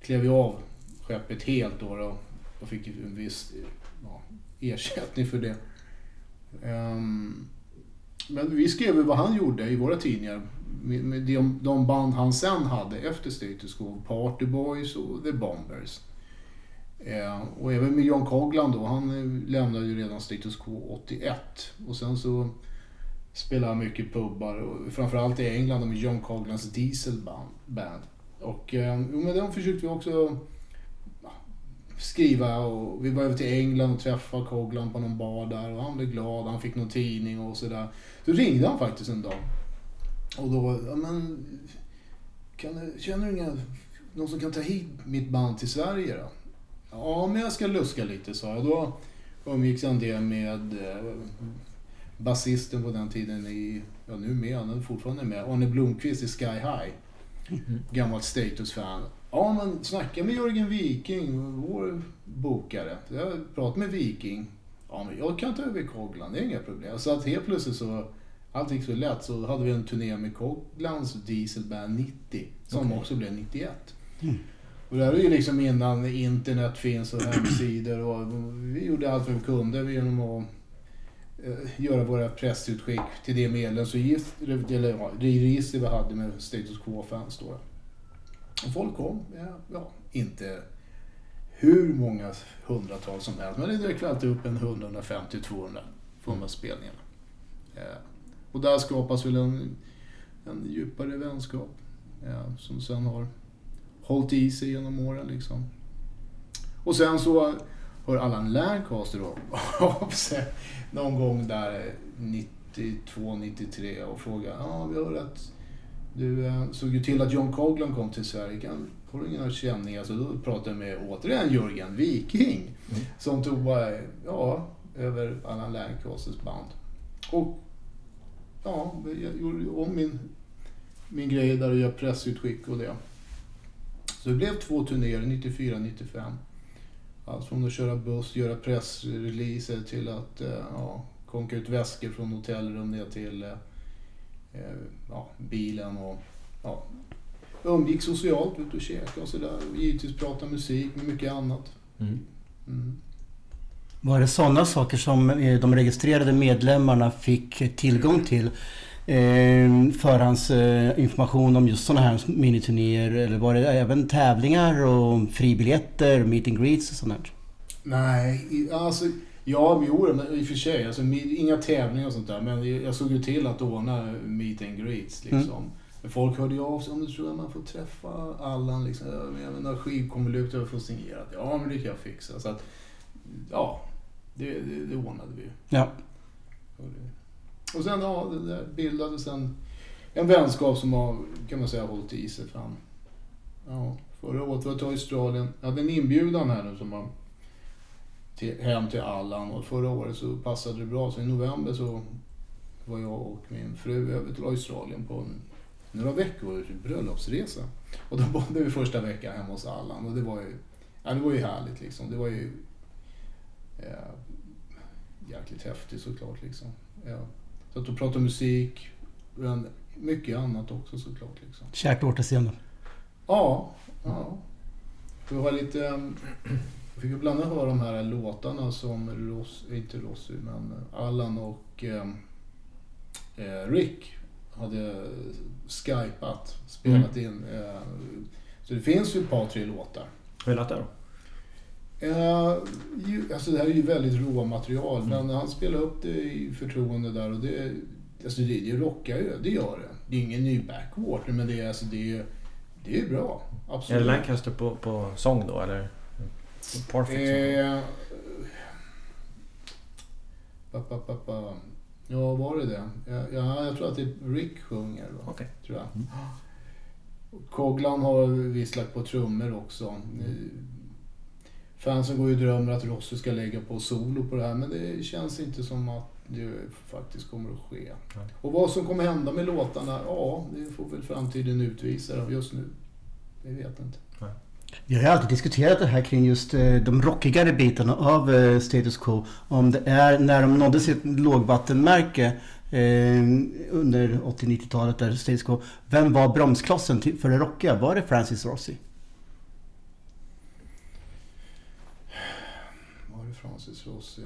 klev ju av skeppet helt då, då och fick en viss ja, ersättning för det. Ehm, men vi skrev ju vad han gjorde i våra tidningar. Med, de, de band han sen hade efter Status Quo. Party Boys och The Bombers. Eh, och även med John Coglan då. Han eh, lämnade ju redan Status Quo 81. Och sen så spelade han mycket pubbar. Och framförallt i England med John Coglans Diesel Band. Och eh, dem försökte vi också skriva och vi var över till England och träffade Coglan på någon bar där och han blev glad. Han fick någon tidning och sådär. Så ringde han faktiskt en dag. Och då, ja men... Kan, känner du inga, någon som kan ta hit mitt band till Sverige då? Ja, men jag ska luska lite, sa jag. Då umgicks han det med eh, basisten på den tiden i, ja nu med, han är fortfarande med, Arne Blomqvist i Sky High. Gammalt status-fan. Ja, men snacka med Jörgen Viking, vår bokare. Jag pratade med Viking. Ja, men jag kan ta över Coglan, det är inga problem. Så att helt plötsligt så, allt gick så lätt, så hade vi en turné med Coglans Dieselband 90, som också blev 91. Och det här är ju liksom innan internet finns och hemsidor och vi gjorde allt vad vi kunde genom att eh, göra våra pressutskick till det medlemsregister, eller ja, register vi hade med Status Quo-fans då. Och folk kom, ja, ja, inte hur många hundratals som helst, men det dök alltid upp en 150-200 på de här spelningarna. Eh, och där skapas väl en, en djupare vänskap eh, som sen har hållit i sig genom åren liksom. Och sen så hör Allan Lancaster av [laughs] sig någon gång där 92, 93 och frågade ja, vi hör att du eh, såg ju till att John Coglan kom till Sverige. Kan, har du inga känningar? Så då pratade jag med återigen Jörgen Viking som tog ja, över Allan Lancasters band. Och ja, jag gjorde om min, min grej där och gör pressutskick och det. Så det blev två turnéer, 94-95. Allt från att köra buss, göra pressreleaser till att eh, ja, konka ut väskor från hotellrum ner till eh, eh, ja, bilen och ja, umgick socialt, ut och käka och sådär. Givetvis prata musik, men mycket annat. Mm. Mm. Var det sådana saker som eh, de registrerade medlemmarna fick tillgång till? Eh, förhandsinformation om just sådana här miniturnéer? Eller var det även tävlingar och fribiljetter, meet and greets och sånt där? Nej, alltså... Ja, men i och för sig. Alltså, inga tävlingar och sånt där. Men jag såg ju till att ordna meet and greets liksom. Men Folk hörde ju av sig. Om du tror att man får träffa Allan liksom. Jag menar skivkonvoluter och få signerat. Ja, men det kan jag fixa. Så att, ja, det, det, det ordnade vi ju. Ja. Och sen, ja, det där bildades en, en vänskap som har, kan man säga, hållit i sig fram. Ja, förra året var jag till Australien. Jag hade en inbjudan här nu som var till, hem till Allan och förra året så passade det bra. Så i november så var jag och min fru över till Australien på en, några veckor bröllopsresa. Och då bodde vi första veckan hemma hos Allan och det var ju, ja, det var ju härligt liksom. Det var ju eh, jäkligt häftigt såklart liksom. Ja. Så att du pratar musik, men mycket annat också såklart liksom. Kärt återseende. Ja, ja. Det var lite... um, Jag fick ibland höra de här låtarna som Ross, inte Rossi, men Allan och um, eh, Rick hade skypat, spelat in. Eh, så det finns ju ett par, tre låtar. Hur lät det då? Ju, alltså det här är ju väldigt råa material, men han spelade upp det i förtroende där och det, alltså det, det rockar ju, det gör det. Det är ingen ny backwater, men det är, alltså det är, det är bra. Är det Absolut. Lancaster på, på sång då eller? Sång? Eh, pa, pa, pa, pa. Ja, var det det? Ja, ja, jag tror att det är Rick sjunger. Va? Okej. Tror jag. Koglan har visst lagt på trummor också. Eh, Fansen går ju och drömmer att Rossi ska lägga på solo på det här men det känns inte som att det faktiskt kommer att ske. Nej. Och vad som kommer hända med låtarna, ja det får väl framtiden utvisa just nu. Vi vet inte. Vi har ju alltid diskuterat det här kring just eh, de rockigare bitarna av eh, Status Quo. Om det är när de nådde sitt lågvattenmärke eh, under 80-90-talet där Status Quo. Vem var bromsklossen för det rockiga? Var det Francis Rossi? Var det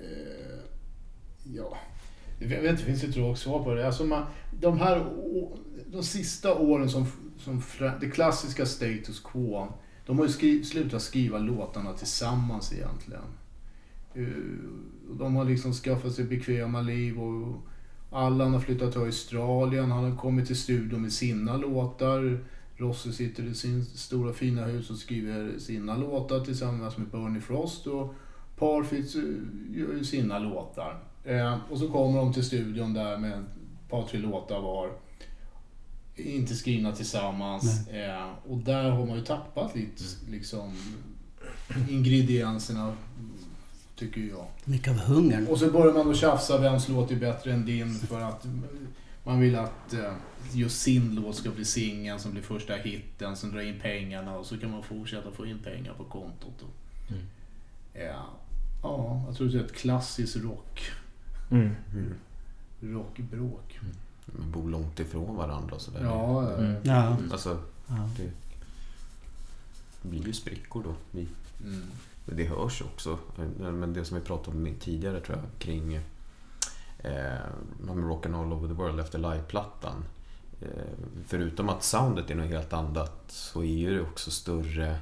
Eh, ja, jag vet inte, det finns ett rakt svar på det. Alltså man, de här de sista åren som, som det klassiska status quo, de har ju skri, slutat skriva låtarna tillsammans egentligen. Eh, de har liksom skaffat sig bekväma liv och Allan har flyttat till Australien, han har kommit till studion med sina låtar. Rossi sitter i sin stora fina hus och skriver sina låtar tillsammans med Bernie Frost och Parfit eh, gör ju sina låtar. Eh, och så kommer de till studion där med ett par, tre låtar var. Inte skrivna tillsammans. Eh, och där har man ju tappat lite liksom ingredienserna, tycker jag. Mycket av hungern. Och så börjar man då tjafsa, vems låt är bättre än din? För att man vill att eh, just sin låt ska bli singeln som blir första hitten, som drar in pengarna och så kan man fortsätta få in pengar på kontot. Och, Mm. ja, ja, jag tror det är ett klassiskt rock, Mm. rockbråk. Man bor långt ifrån varandra och sådär. Ja, Mm. Ja. Alltså, ja. det blir ju sprickor då. Vi, mm. men det hörs också. Men det som vi pratade om tidigare tror jag kring eh, Rock and All Over the World efter liveplattan. Eh, förutom att soundet är något helt annat så är ju det också större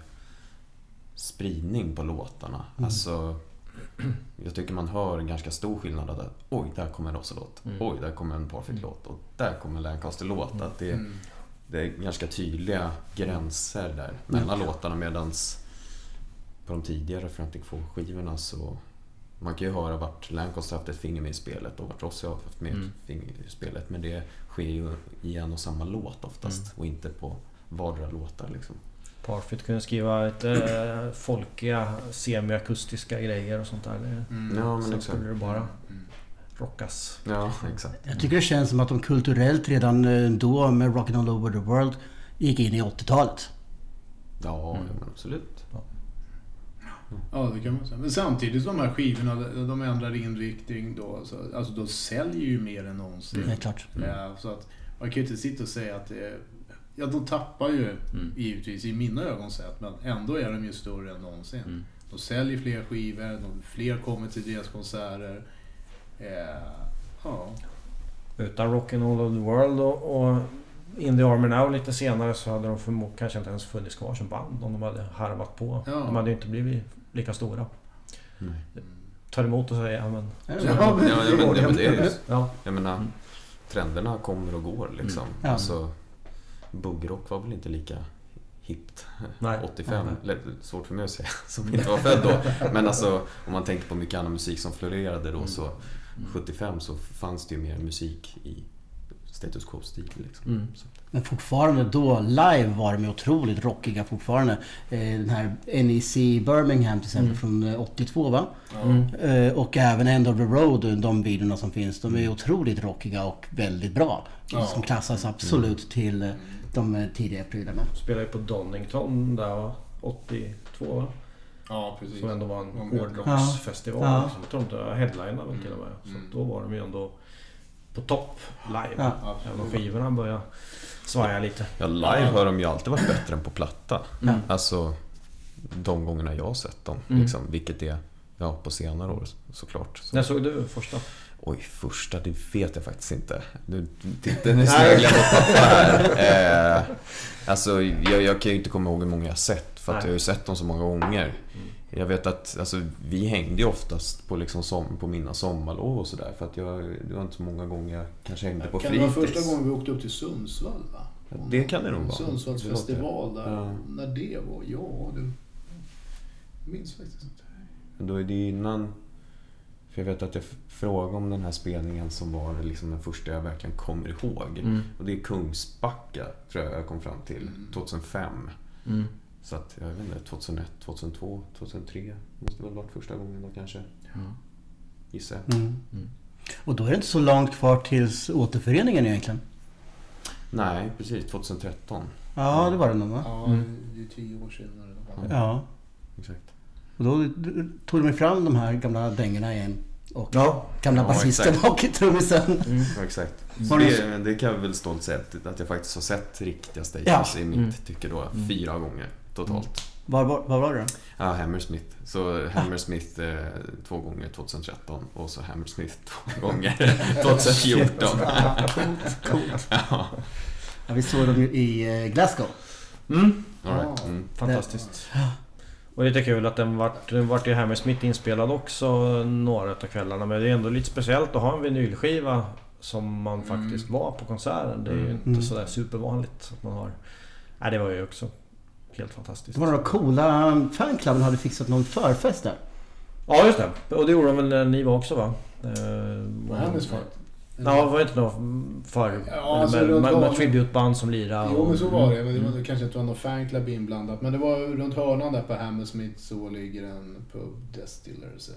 spridning på låtarna. Mm. Alltså, jag tycker man hör en ganska stor skillnad. Att, Oj, där kommer en Rossi-låt. Mm. Oj, där kommer en Parfit-låt. Och där kommer en Lancaster-låt. Att det, Mm. det är ganska tydliga gränser där mellan låtarna medans på de tidigare Frantic Four-skivorna så Man kan ju höra vart Lancaster haft ett finger med i spelet och vart Rossi har haft med Mm. ett finger i spelet. Men det sker ju i en och samma låt oftast och inte på vardera låtar liksom. Parfit kunde skriva ett äh, folkiga semiakustiska grejer och sånt där. Det, Mm. Ja, men sen exakt. skulle det bara Mm. rockas. Ja, exakt. Jag tycker det känns som att de kulturellt redan eh, då med Rockin' All Over the World gick in i 80-talet. Ja, ja men absolut. Ja, det kan man säga. Men samtidigt de här skivorna, de ändrar inriktning då. Så, alltså de säljer ju mer än någonsin. Helt klart. Ja, så att man kan ju inte sitta och säga att det är, Ja, de tappar ju Mm. givetvis i mina ögon sett, men ändå är de ju större än någonsin. Mm. De säljer fler skivor, de, fler kommer till deras konserter. Eh, ja. Utan Rockin' All Over the World och, och In the Army Now lite senare så hade de förmodligen kanske inte ens funnits kvar som band om de hade harvat på. Ja. De hade ju inte blivit lika stora. Nej. Tar emot och säger ja men... Ja, Ja, men, ja, men, ja, men det är ju... Ja. Jag menar, Mm. trenderna kommer och går liksom. Ja. Alltså, buggrock var väl inte lika hippt Nej. 85. Nej. Svårt för mig att säga [laughs] som inte var född då. Men alltså om man tänker på mycket annan musik som florerade då så 75 så fanns det ju mer musik i status quo-stil. Liksom. Mm. Men fortfarande då, live var de otroligt rockiga fortfarande. Eh, Den här NEC Birmingham till exempel Mm. från eh, 82 va? Mm. Eh, Och även End of the Road, de videorna som finns. De är otroligt rockiga och väldigt bra. Ja. Som klassas absolut till eh, de eh, tidiga prylarna. Spelade ju på Donington där va? 82 va? ja, precis. Som ändå var en hårdrocksfestival. Ja. Liksom. Jag tror inte jag headlinade väl till och med. Så Mm. då var de ju ändå på topp live. Ja. Även om skivorna började svaja lite. ja, live har de ju alltid varit bättre än på platta. Mm. Alltså de gångerna jag har sett dem. Mm. Liksom, vilket är ja, på senare år såklart. Så. När såg du första? Oj, första, det vet jag faktiskt inte. Nu, titta, nu sneglar jag på pappa här. Eh, alltså, jag, jag kan ju inte komma ihåg hur många jag sett, för att jag har ju sett dem så många gånger. Jag vet att alltså, vi hängde ju oftast på, liksom som, på mina sommarlov och sådär, för att jag, det var inte så många gånger jag kanske hängde på kan det vara fritids. första gången vi åkte upp till Sundsvall va? Ja, det kan det nog vara. Sundsvalls festival där. Ja. När det var? Ja, du. Jag minns faktiskt inte. Då är det innan... För jag vet att jag frågade om den här spelningen som var liksom den första jag verkligen kommer ihåg. Mm. Och det är Kungsbacka, tror jag jag kom fram till, Mm. 2005. Mm. Så att, jag vet inte, 2001, 2002, 2003 måste väl varit första gången då kanske. Mm. Gissar jag. Mm. Mm. Och då är det inte så långt kvar tills återföreningen egentligen. Nej, precis. 2013. Ja, det var det nog va? Ja, Mm. det är tio år senare. Ja. Exakt. Och då tog de fram de här gamla dängorna igen. Och Ja. gamla Ja, basisten exakt. och trummisen. Ja, exakt. Har Så du- det, det kan jag väl stolt säga att, jag faktiskt har sett riktiga stages Ja. i mitt Mm. tycke då. Mm. Fyra gånger totalt. Var, var, var var det då? Ja, Hammersmith. Så Hammersmith eh, två gånger 2013 och så Hammersmith två gånger [laughs] 2014. Coolt, coolt. ja, Ja, vi såg dem ju i eh, Glasgow. Mm. all right. mm. Fantastiskt. Och det är kul att den vart, den vart ju Hammersmith inspelad också några av kvällarna. Men det är ändå lite speciellt att ha en vinylskiva som man faktiskt var på konserten. Det är ju inte Mm. sådär supervanligt att man har. Nej, det var ju också helt fantastiskt. Det var några coola fanklubben hade fixat någon förfest där. Ja, just det. Och det gjorde de väl när ni var också va? Eh, Vad hände så? Ja, var det inte något för... Ja, alltså, med, med, med hörnan. tributeband som lirade? Jo men så var det. Men det, Mm. var, kanske inte var någon fanclub inblandat. Men det var runt hörnan där på Hammersmith så ligger en pub, Distillers.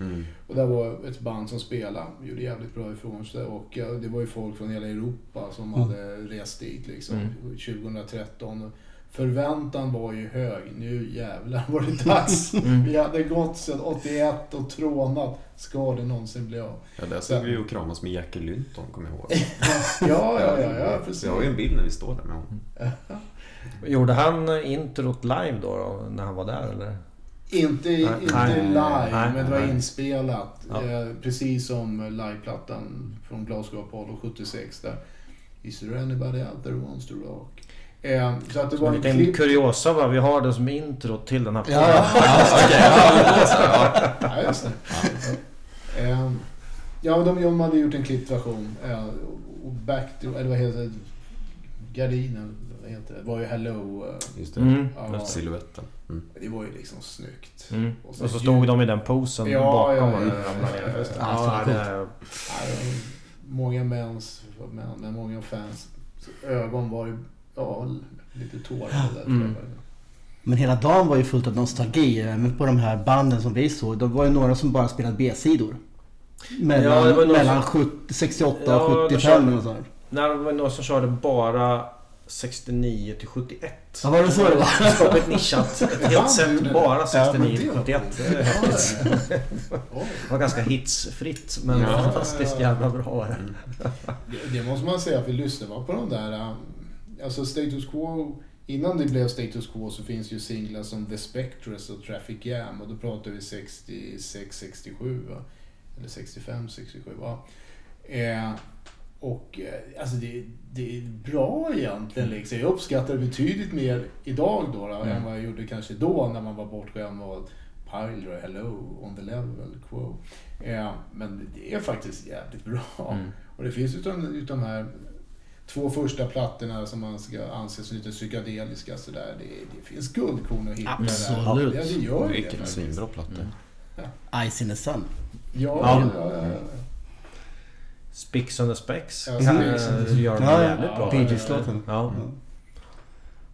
Mm. Och där var ett band som spelade, gjorde jävligt bra ifrån sig. Och det var ju folk från hela Europa som Mm. hade rest dit liksom. Mm. 2013. Förväntan var ju hög. Nu jävlar var det dags. [laughs] Mm. Vi hade gått sedan 81 och trånat. Ska det någonsin bli av? Ja, där stod vi och kramas med Jackie Lynton, kommer jag ihåg. [laughs] Ja, ja, ja, ja precis. Jag har ju en bild när vi står där med honom. [laughs] Gjorde han introt live då, då när han var där eller? Inte, Nej, inte nej, live, nej, men det var nej. inspelat. Ja. Eh, precis som liveplattan från Glasgow Apollo 76 där. Is there anybody out there who wants to rock? Eh, så att det Så var en en liten klipp... kuriosa va, vi har det som intro till den här Ja, Ja, just det. Eh, ja, de, de hade gjort en klippt version. Eh, och back to, eller vad heter det? gardinen, vad heter det, var ju Hello. eh, Just det. Mm. Ja, Siluetten. Mm. det var ju liksom snyggt. Mm. Och Och så så stod de i den posen Ja, bakom ja, ja, ja, ja, ja, Ja, ja. Ja, många mäns, män, men många fans ögon var ju ja, lite tårade där. Mm. Men hela dagen var ju fullt av nostalgi. Även på de här banden som vi såg. Det var ju några som bara spelade B-sidor. Mellan, Ja, mellan som- 70, 68 Ja, och då 75 kör- eller sånt. Nej, det var någon som körde bara 69 till 71. Ja, var det så det var? Skapligt nischat. Ett helt set bara 69 till 71. Det är häftigt. Oj. Det var ganska hitsfritt men Ja. fantastiskt jävla bra var det. Det, måste man säga, att vi lyssnar bara på de där... Alltså Status Quo, innan det blev Status Quo så finns ju singlar som The Spectres och Traffic Jam och då pratar vi 66, 67 va? Eller 65, 67 va? Eh, och eh, alltså det, det är bra egentligen liksom. Jag uppskattar det betydligt mer idag då, då än vad jag gjorde kanske då när man var bortskämd och Pyler, Hello, On the Level, Quo. Eh, men det är faktiskt jävligt bra. Mm. Och det finns utan de här två första plattorna som man ska anse som lite psykedeliska sådär. Det, det finns guldkorn att hitta Absolut. där. Ja, det gör det Vilken svinbra platta. Ice in the Sun. Ja, Ja. ja, ja, ja. Spix on the Specs Ja, eh, gör de Ja, jävligt bra. Bee Gees-låten. Ja.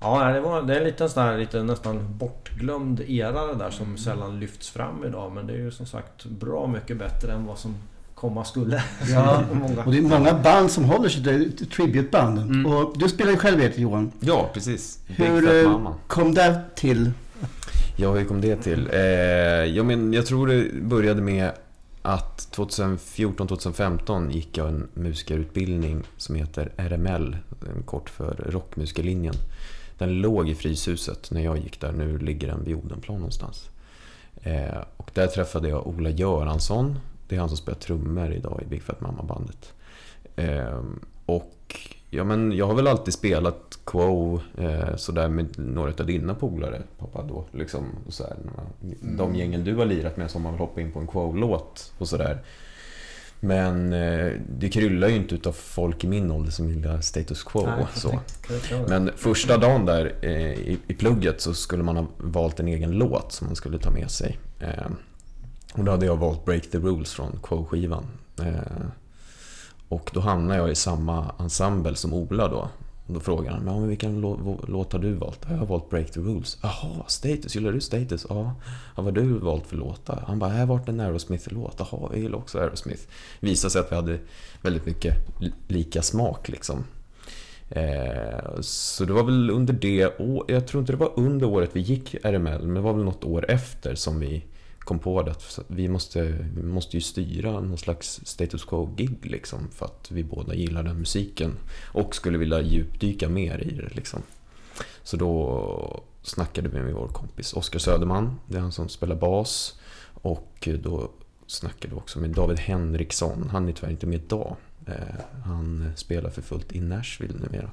Ja, det, var, det är en liten sån här lite nästan bortglömd era det där som sällan lyfts fram idag. Men det är ju som sagt bra mycket bättre än vad som komma skulle. Ja. [laughs] Många. Och det är många band som håller sig till tributeband. Mm. Och du spelar ju själv vet Johan. Ja, precis. Hur eh, kom det till? Ja, hur kom det till? Eh, ja, men jag tror det började med att 2014-2015 gick jag en musikerutbildning som heter RML, kort för rockmusikerlinjen. Den låg i Fryshuset när jag gick där, nu ligger den vid Odenplan någonstans. Eh, och där träffade jag Ola Göransson, det är han som spelar trummor idag i Big Fat Mama-bandet. Eh, och ja, men jag har väl alltid spelat Quo eh, sådär med några av dina polare, pappa då. Liksom, och så här, De gängen du har lirat med som har hoppat in på en Quo-låt och sådär. Men eh, det kryllar ju inte utav folk i min ålder som gillar status quo. Nej, så. Men första dagen där eh, i, i plugget så skulle man ha valt en egen låt som man skulle ta med sig. Eh, och då hade jag valt Break the Rules från Quo-skivan. Eh, och då hamnade jag i samma ensemble som Ola då. Och då frågar han, men vilken låt har du valt? Jag har valt Break the Rules. Jaha, Status, gillar du Status? Ja. ja vad har du valt för låtar? Han bara, här har varit en Aerosmith-låt. Jaha, jag gillar också Aerosmith. Visade sig att vi hade väldigt mycket lika smak liksom. Eh, så det var väl under det året, jag tror inte det var under året vi gick RML, men det var väl något år efter som vi kom på det att vi måste, vi måste ju styra någon slags status quo-gig liksom för att vi båda gillar den musiken och skulle vilja djupdyka mer i det liksom. Så då snackade vi med vår kompis Oskar Söderman, det är han som spelar bas och då snackade vi också med David Henriksson, han är tyvärr inte med idag. Eh, han spelar för fullt i Nashville numera.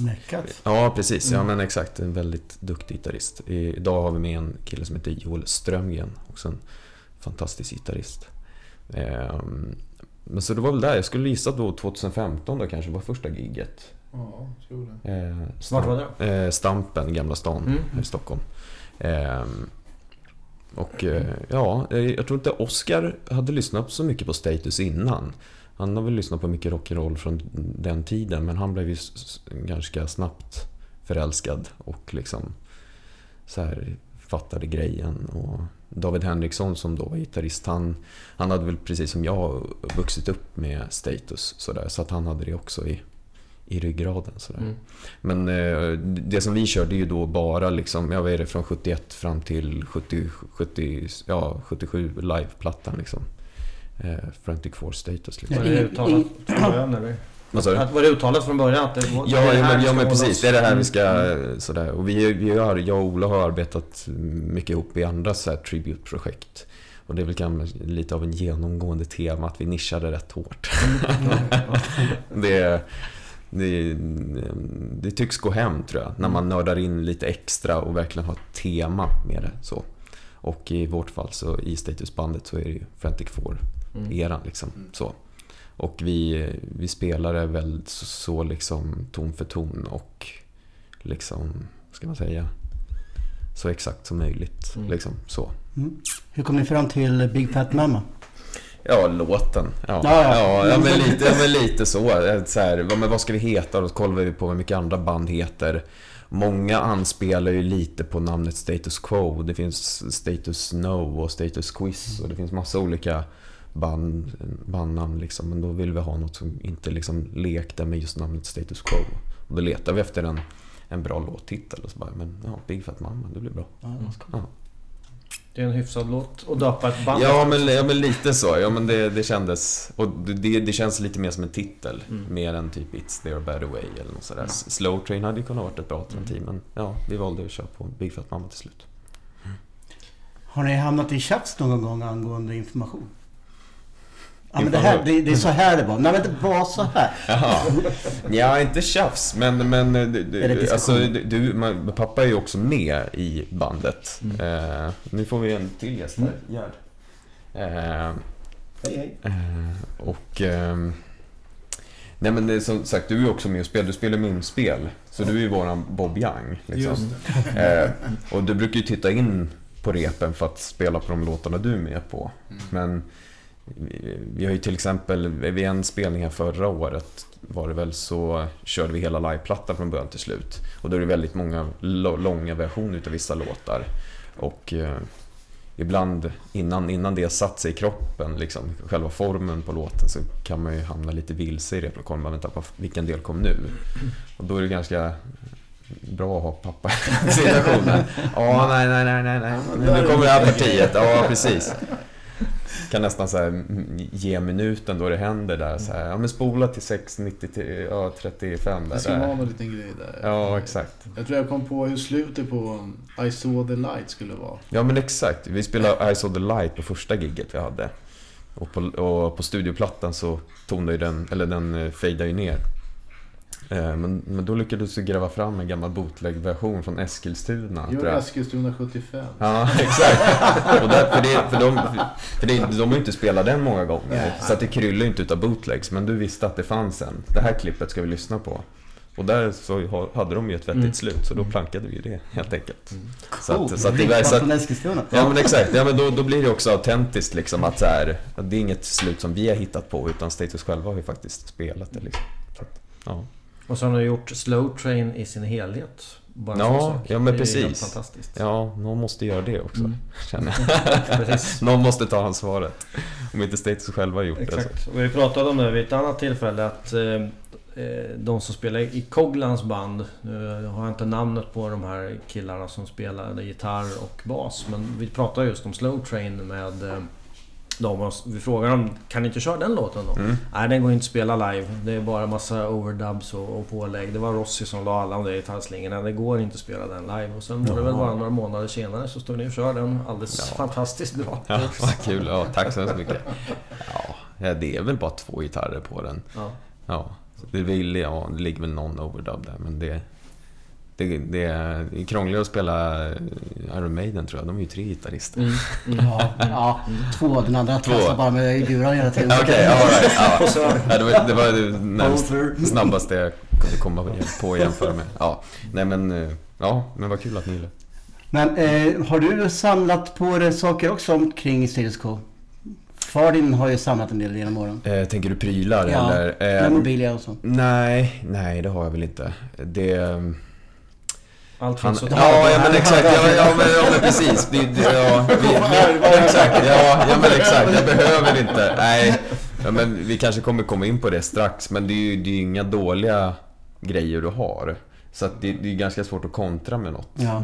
Meckat. Ja, precis. Ja, men exakt. En väldigt duktig gitarrist. Idag har vi med en kille som heter Joel Strömgren. Också en fantastisk gitarrist. Ehm, Men så det var väl där. Jag skulle gissa då 2015 då kanske var första giget. Ja, jag tror det. Eh, Vart var det? Eh, Stampen, Gamla stan Mm. här i Stockholm. Ehm, och eh, ja, eh, jag tror inte Oscar hade lyssnat så mycket på Status innan. Han har väl lyssnat på mycket rock'n'roll från den tiden men han blev ju ganska snabbt förälskad och liksom så här fattade grejen. Och David Henriksson som då var gitarrist, han, han hade väl precis som jag vuxit upp med Status så, där, så att han hade det också i, i ryggraden. Så. Mm. Men eh, det som vi kör det är ju då bara liksom, ja vad är det, från 71 fram till 70, 70, ja, 77 liveplattan liksom. Eh, Frantic Force Status liksom. Var det uttalat från början eller? Vad sa du? Att- Var det uttalat från början att det var Ja, det ja, men, ja men precis. Det är det här vi ska... Mm. Sådär. Och vi, vi har, jag och Ola har arbetat mycket ihop i andra så här, tribute-projekt. Och det är väl kanske lite av en genomgående tema att vi nischade rätt hårt. [laughs] det, det, det tycks gå hem tror jag, när man nördar in lite extra och verkligen har ett tema med det. Så. Och i vårt fall så i statusbandet så är det ju Frantic Four-eran liksom. Så. Och vi, vi spelar det väl så, så liksom ton för ton och liksom, vad ska man säga, så exakt som möjligt. Mm. Liksom så. Hur kom ni fram till Big Fat Mama? Ja, låten. Ja, Ja, ja. ja. men, lite, ja men lite så. så här, vad- men vad ska vi heta? Då kollar vi på vad mycket andra band heter. Många anspelar ju lite på namnet Status Quo. Det finns Status No och Status Quiz och det finns massa olika band, bandnamn liksom. Men då vill vi ha något som inte liksom lekte med just namnet Status Quo. Och då letar vi efter en, en bra låttitel och så bara, men ja, Big Fat Mama, det blir bra. Ja. Det är en hyfsad låt att döpa ett band Ja men, ja men lite så. Ja men det, det kändes... Och det, det känns lite mer som en titel. Mer än typ It's there better way eller något sådär. Slow Train hade ju kunnat varit ett bra alternativ men ja, vi valde att köra på Big Fat Mamma till slut. Har ni hamnat i tjafs någon gång angående information? Ja, men det, här, det, det är så här det var. Nej men det var så här. [laughs] Jaha. Ja, inte tjafs men, men eh, du, alltså, du, man, pappa är ju också med i bandet. Eh, nu får vi en till gäst här, Gerd. Eh, Eh, och... ehm, nej men det är som sagt, du är också med och spelar. Du spelar minspel. Så du är ju våran Bob Young. Liksom. Eh, och du brukar ju titta in på repen för att spela på de låtarna du är med på. Men vi, har ju till exempel, vid en spelning här förra året var det väl så körde vi hela liveplattan från början till slut. Och då är det väldigt många långa versioner utav vissa låtar. Och eh, ibland innan, innan det satt sig i kroppen, liksom, själva formen på låten, så kan man ju hamna lite vilse i replokalen. Man väntar på vilken del kom nu? Och då är det ganska bra att ha pappa i situationen. Ja, nej, nej, nej, nej, nej. Nu kommer det här partiet. Ja, precis. Kan nästan så här, ge minuten då det händer där. Så här, ja, men spola till 6.90 till ja, 35 där. Det ska vara någon liten grej där. Ja, exakt. Jag tror jag kom på hur slutet på I saw the light skulle vara. Ja men exakt. Vi spelade I saw the light på första gigget vi hade. Och på, och på studioplattan så tonade ju den, eller den eh, fejdade ju ner. Eh, Men, men då lyckades vi gräva fram en gammal bootleg-version från Eskilstuna. jag. Eskilstuna 75. Ja, [laughs] exakt. Och där, för det, för de, för det, de har ju inte spelat den många gånger. Så att det kryllar ju inte utav bootlegs. Men du visste att det fanns en. Det här klippet ska vi lyssna på. Och där så ha- hade de ju ett vettigt slut. Så då plankade vi ju det helt enkelt. Så att, så att det, så att, från Eskilstuna. Ja men exakt, ja, men då, då blir det också autentiskt liksom att så här, att det är inget slut som vi har hittat på utan Status själva har ju faktiskt spelat det liksom. Så ja. Och så har ni gjort Slow Train i sin helhet. Bara Ja, ja, men det precis. fantastiskt. ja, någon måste göra det också Mm. [laughs] känner jag. [laughs] Någon måste ta ansvaret. Om inte Status själva har gjort det så. Exakt. Och vi pratade om det vid ett annat tillfälle att eh, eh, de som spelar i Coglans band, nu har jag inte namnet på de här killarna som spelade gitarr och bas, men vi pratade just om Slow Train med eh, dem och vi frågade dem, kan ni inte köra den låten då? Mm. Nej, den går inte att spela live. Det är bara massa overdubs och, och pålägg. Det var Rossi som la alla de där gitarrslingorna. Det går inte att spela den live. Och sen var det väl bara några månader senare så stod ni och körde den alldeles fantastiskt bra. Ja, vad kul. Ja, tack så hemskt mycket. Ja, ja, det är väl bara två gitarrer på den. Ja. Ja, det, vill, ja, det ligger väl någon overdub där men det... Det, det är krångligare att spela Iron Maiden tror jag. De är ju tre gitarrister. Mm. [laughs] Ja, ja, två. Den andra Två. trasslar bara med guran hela tiden. Okej, all right. Ja. Det var det, var det närmast, snabbaste jag kunde komma på att jämföra med. Ja, nej men... eh, Ja, men vad kul att ni gillar. Men eh, har du samlat på dig saker också kring Status Quo? Far din har ju samlat en del genom åren. Eh, tänker du prylar Ja, eller? Med Eh, mobilia och så. nej, nej det har jag väl inte. Det... allt Han, finns att ja, ja, men exakt. Ja, ja, men, ja, men precis. Det, det, ja, vi, vi, exakt. Ja, ja, men exakt. Jag behöver inte. Nej. Ja, men vi kanske kommer komma in på det strax. Men det är ju det är ju inga dåliga grejer du har. Så att det, det är ganska svårt att kontra med något. Ja.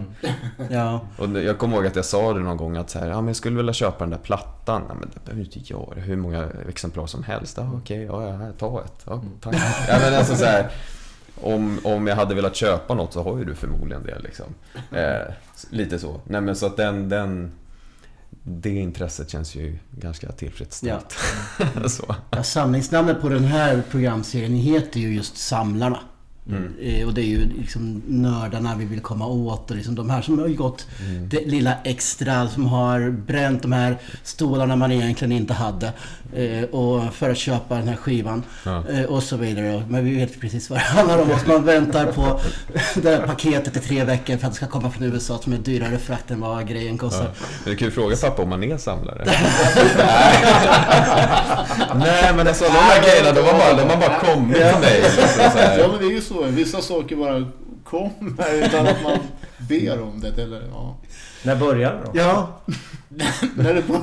ja. Och jag kommer ihåg att jag sa det någon gång att så här, ja, men jag skulle vilja köpa den där plattan. Ja, men det behöver inte göra. Hur många exemplar som helst. Ja, okej, ja, ta ett. Ja, tack. Ja, men alltså så här, om, om jag hade velat köpa något så har ju du förmodligen det liksom. [laughs] Eh, lite så. Nej men så att den, den det intresset känns ju ganska tillfredsställt. [laughs] så. ja, samlingsnamnet på den här programserien heter ju just Samlarna. Mm. Eh, Och det är ju liksom nördarna vi vill komma åt och liksom de här som har ju gått Mm. det lilla extra som har bränt de här stolarna man egentligen inte hade. eh, Och för att köpa den här skivan. Ja. eh, Och så vidare. Men vi vet precis vad det handlar om. Man väntar på [laughs] det här paketet i tre veckor för att det ska komma från USA som är dyrare frakt än vad grejen kostar. Ja. Du kan ju fråga pappa om han är samlare. [laughs] Nej men alltså de här grejerna, de har bara, de har bara kommit till mig. Liksom, så Ja här. men det är ju så. Vissa saker bara kommer [laughs] utan att man ber om det. Eller, ja. När börjar det då? Ja, [laughs] När det börjar.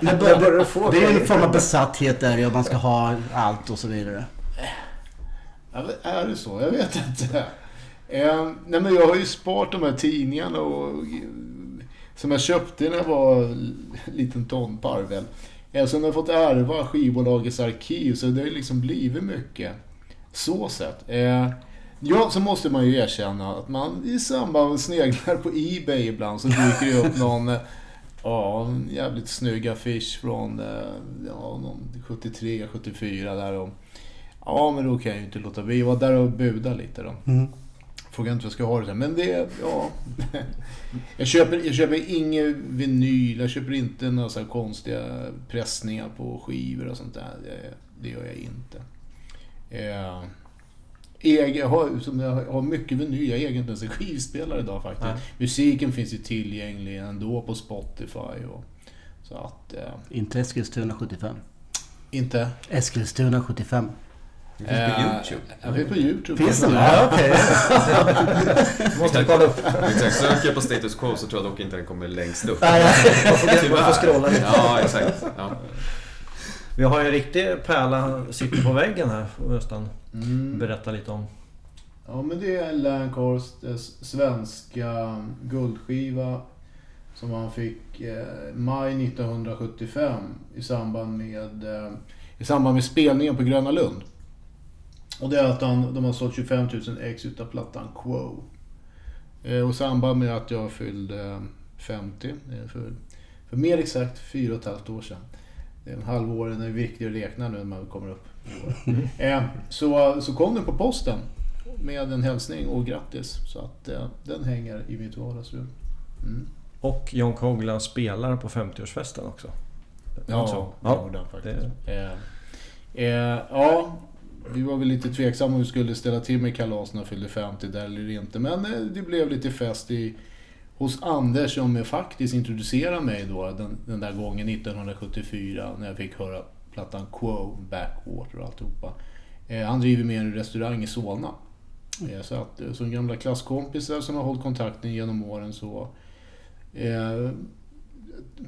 [laughs] det, bör, det är en form av besatthet där och man ska ha allt och så vidare. Ja, är det så? Jag vet inte. Eh, nej men jag har ju sparat de här tidningarna och, som jag köpte när jag var en liten tonparvel. Eh, sen har jag fått ärva skivbolagets arkiv så det har ju liksom blivit mycket. Så sett. Eh, ja, så måste man ju erkänna att man i samband med sneglar på Ebay ibland så dyker det upp [laughs] någon eh, Ja, en jävligt snygg affisch från eh, ja, någon 73, 74 där och Ja, men då kan jag ju inte låta bli. Jag var där och buda lite då. Mm. Frågar inte hur jag ska ha det sen. Men det, ja. [laughs] Jag köper, jag köper ingen vinyl. Jag köper inte några så konstiga pressningar på skivor och sånt där. Det, det gör jag inte. Eh, jag, har, som jag har mycket vinyl. Jag har egen en skivspelare idag faktiskt. Ja. Musiken finns ju tillgänglig ändå på Spotify. Och, så att... Eh, Inte Eskilstuna 75. inte... Eskilstuna 75. Det finns på YouTube. Jag finns på YouTube. Finns den? Ja, okej. [laughs] Måste kolla upp. Exakt, söker på status quo så tror jag dock inte den kommer längst upp. Nej, [laughs] nej. Man får scrolla lite. Ja, exakt. Ja. Vi har en riktig pärla sitter på väggen här. Nästan Mm. berätta lite om. Ja men det är Lancasts svenska guldskiva som han fick eh, maj 1975 i samband med, eh, i samband med spelningen på Gröna Lund. Och det är att han, de har sålt 25 000 ex utav plattan Quo. Eh, och i samband med att jag fyllde 50, eh, för, för mer exakt fyra och ett halvt år sedan. Det är en halvår, den är viktig att räkna nu när man kommer upp år. eh, så, så kom den på posten med en hälsning och grattis. Så att eh, den hänger i mitt vardagsrum. Mm. Och John Coglan spelar på 50-årsfesten också. Ja, Så. det ja. gjorde han faktiskt. Eh, eh, ja, vi var väl lite tveksamma om vi skulle ställa till med kalas när jag fyllde 50 där eller inte. Men det blev lite fest i, hos Anders som faktiskt introducerade mig då den, den där gången 1974 när jag fick höra plattan Quo, Backwater och alltihopa. Eh, han driver med en restaurang i Solna. Eh, så att eh, som gamla klasskompisar som har hållit kontakten genom åren så eh,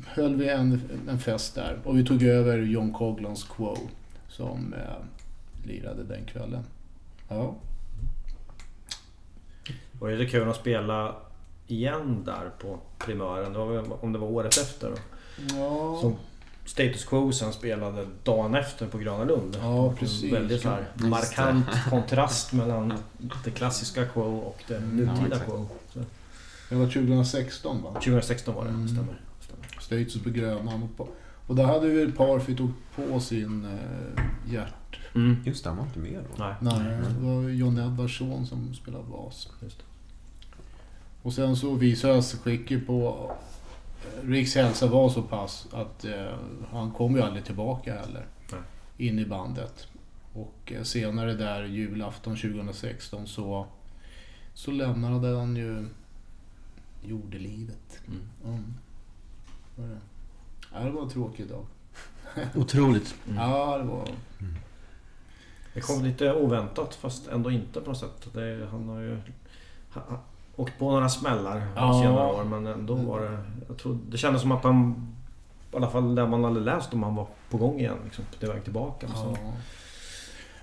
höll vi en, en fest där och vi tog över John Coglans Quo som eh, lirade den kvällen. Ja. Och det kul att spela igen där på primören. Det var, om det var året efter. Då. Ja, Som Status Quo sen spelade dagen efter på Gröna Lund. Ja, precis. En väldigt så här markant kontrast mellan det klassiska Quo och det nutida exakt. Quo. Så, det var 2016 va? 2016 var det, Mm. stämmer. stämmer. Status på Grönan. Och, på, och där hade vi Parfit tog på sin eh, hjärt... Mm. Just det, han var inte med då. Nej. Nej, det var John Edwards son som spelade bas. Just det. Och sen så visades skicket på... eh, Riks hälsa var så pass att eh, han kom ju aldrig tillbaka heller. Nej. In i bandet. Och eh, senare där julafton 2016 så, så lämnade han ju jordelivet. Mm. Mm. Var det? Ja, det var en tråkig dag. [laughs] Otroligt. Mm. Ja, det var... Det kom lite oväntat fast ändå inte på något sätt. Det, han har ju åkt på några smällar Ja. senare år men ändå var det... Jag tror, det kändes som att han... I alla fall där man hade läst om han var på gång igen. Liksom, på väg tillbaka. Ja.